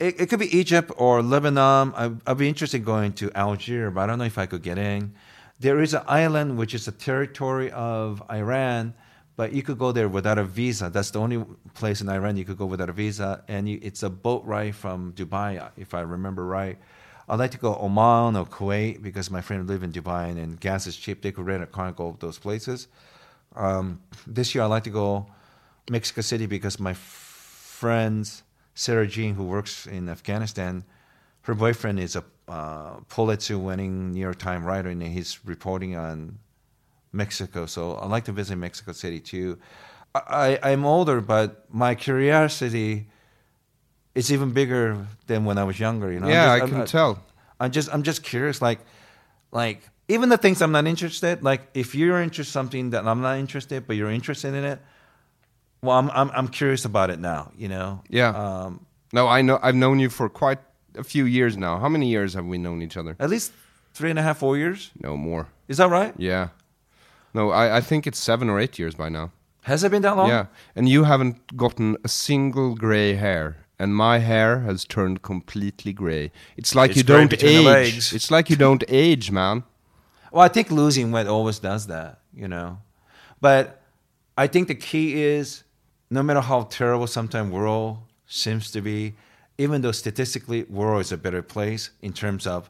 It, it could be Egypt or Lebanon. I, I'd be interested in going to Algiers, but I don't know if I could get in. There is an island which is a territory of Iran, but you could go there without a visa. That's the only place in Iran you could go without a visa, and you, it's a boat ride from Dubai, if I remember right. I'd like to go Oman or Kuwait because my friend live in Dubai and, and gas is cheap. They could rent a car and go those places. Um, this year I'd like to go Mexico City because my friends Sarah Jean, who works in Afghanistan, her boyfriend is a uh, Pulitzer-winning New York Times writer, and he's reporting on Mexico. So I'd like to visit Mexico City too. I, I, I'm older, but my curiosity is even bigger than when I was younger. You know,
yeah,
just-
I can tell.
I'm just I'm just curious, like like even the things I'm not interested. Like if you're interested in something that I'm not interested, but you're interested in it, well, I'm I'm, I'm curious about it now. You know.
Yeah.
Um,
No, I know. I've known you for quite a few years now. How many years have we known each other?
at least three and a half, four years.
No more.
Is that right?
Yeah. No, I, I think it's seven or eight years by now.
Has it been that long?
Yeah, and you haven't gotten a single gray hair, and my hair has turned completely gray. It's like
It's
you don't age. It's like you don't age, man.
Well, I think losing weight always does that, you know. But I think the key is no matter how terrible sometimes world seems to be, even though statistically world is a better place in terms of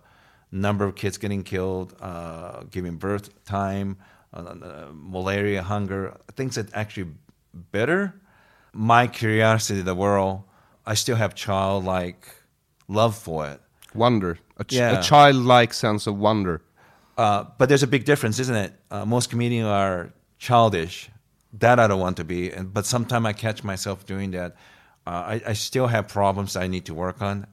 number of kids getting killed, uh, giving birth time, uh, uh, malaria, hunger, things that actually better. My curiosity of the world, I still have childlike love for it.
Wonder, a, ch-
Yeah.
a childlike sense of wonder.
Uh, but there's a big difference, isn't it? Uh, most comedians are childish. That I don't want to be. And, but sometimes I catch myself doing that. Uh, I, I still have problems I need to work on,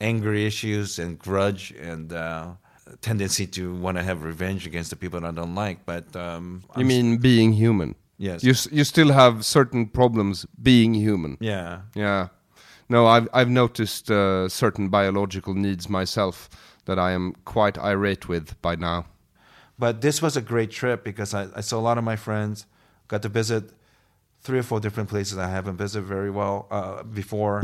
anger issues and grudge and uh, tendency to want to have revenge against the people that I don't like. But um,
You
I'm
mean being human?
Yes.
You s- you still have certain problems being human.
yeah.
Yeah. No, I've I've noticed uh, certain biological needs myself that I am quite irate with by now.
But this was a great trip because I, I saw a lot of my friends, got to visit three or four different places I haven't visited very well uh, before,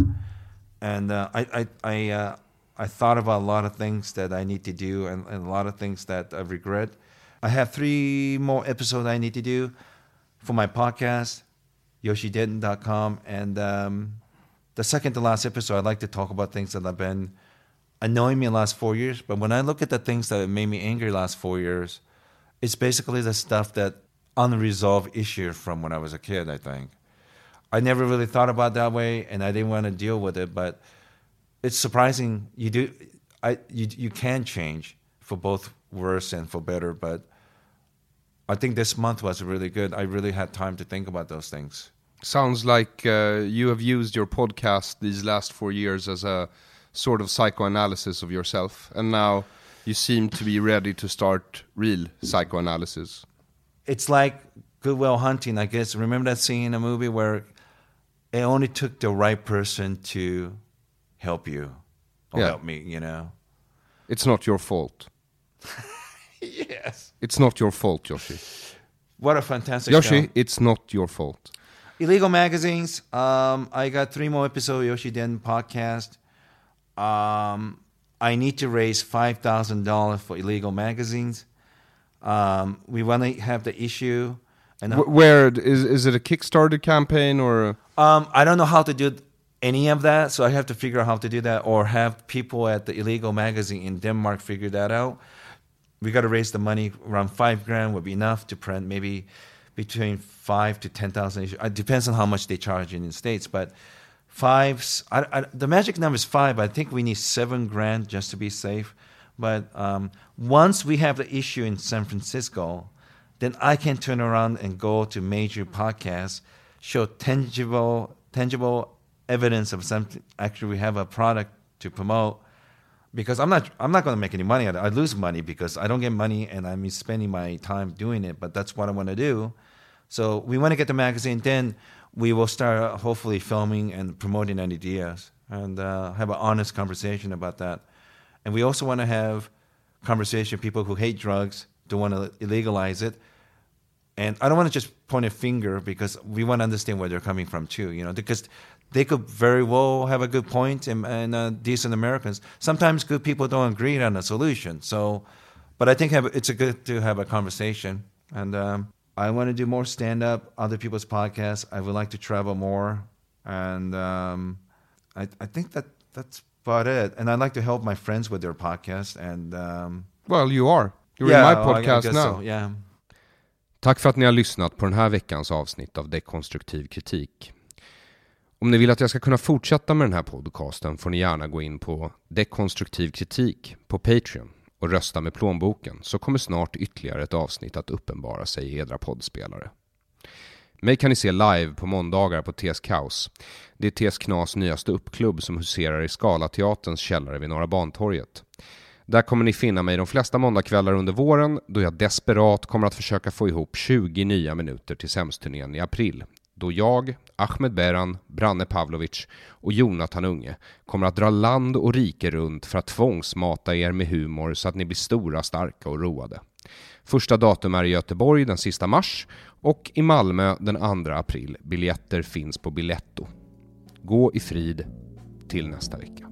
and uh, I I I, uh, I thought about a lot of things that I need to do and, and a lot of things that I regret. I have three more episodes I need to do for my podcast, YoshiDenton.com, and um, the second to last episode, I'd like to talk about things that have been annoying me the last four years. But when I look at the things that made me angry last four years, it's basically the stuff that unresolved issue from when I was a kid. I think I never really thought about that way, and I didn't want to deal with it. But it's surprising you do. I you you can change for both worse and for better. But I think this month was really good. I really had time to think about those things.
Sounds like uh, you have used your podcast these last four years as a sort of psychoanalysis of yourself, and now you seem to be ready to start real psychoanalysis.
It's like Goodwill Hunting, I guess. Remember that scene in a movie where it only took the right person to help you or
Yeah.
help me, you know?
It's not your fault.
Yes.
It's not your fault, Yoshi.
What a fantastic
Yoshi,
show.
it's not your fault.
Illegal magazines. Um, I got three more episodes of Yoshi Den podcast. Um, I need to raise five thousand dollars for illegal magazines. Um, we want to have the issue, and
Wh- Where is is it a Kickstarter campaign or?
um, I don't know how to do any of that, so I have to figure out how to do that, or have people at the illegal magazine in Denmark figure that out. We got to raise the money. Around five grand would be enough to print maybe between five to ten thousand. issues. It depends on how much they charge in the states, but fives. I, I, the magic number is five. But I think we need seven grand just to be safe. But um, once we have the issue in San Francisco, then I can turn around and go to major podcasts, show tangible tangible evidence of something. Actually, we have a product to promote. Because I'm not, I'm not going to make any money. I lose money because I don't get money, and I'm spending my time doing it. But that's what I want to do. So we want to get the magazine. Then we will start uh, hopefully filming and promoting ideas and uh, have an honest conversation about that. And we also want to have conversation people who hate drugs, don't want to illegalize it. And I don't want to just point a finger because we want to understand where they're coming from too, you know, because they could very well have a good point and, and uh, decent Americans. Sometimes good people don't agree on a solution. So, but I think have, it's a good to have a conversation. And um, I want to do more stand up, other people's podcasts. I would like to travel more. And um, I, I think that that's about it. And I'd like to help my friends with their podcast. And um,
Well, you are. You're
yeah,
in my
I- I
podcast
guess
now.
so, yeah.
Tack för att ni har lyssnat på den här veckans avsnitt av Dekonstruktiv kritik. Om ni vill att jag ska kunna fortsätta med den här podcasten får ni gärna gå in på Dekonstruktiv kritik på Patreon och rösta med plånboken så kommer snart ytterligare ett avsnitt att uppenbara sig i edra poddspelare. Mig kan ni se live på måndagar på TS Kaos. Det är TS Knas nya ståuppklubb som huserar i Scalateaterns källare vid Norra Bantorget. Där kommer ni finna mig de flesta måndagskvällar under våren då jag desperat kommer att försöka få ihop 20 nya minuter till SEMS-turnén i april. Då jag, Ahmed Beran, Branne Pavlovic och Jonathan Unge kommer att dra land och rike runt för att tvångsmata er med humor så att ni blir stora, starka och roade. Första datum är i Göteborg den sista mars och i Malmö den 2 april. Biljetter finns på Biletto. Gå i frid till nästa vecka.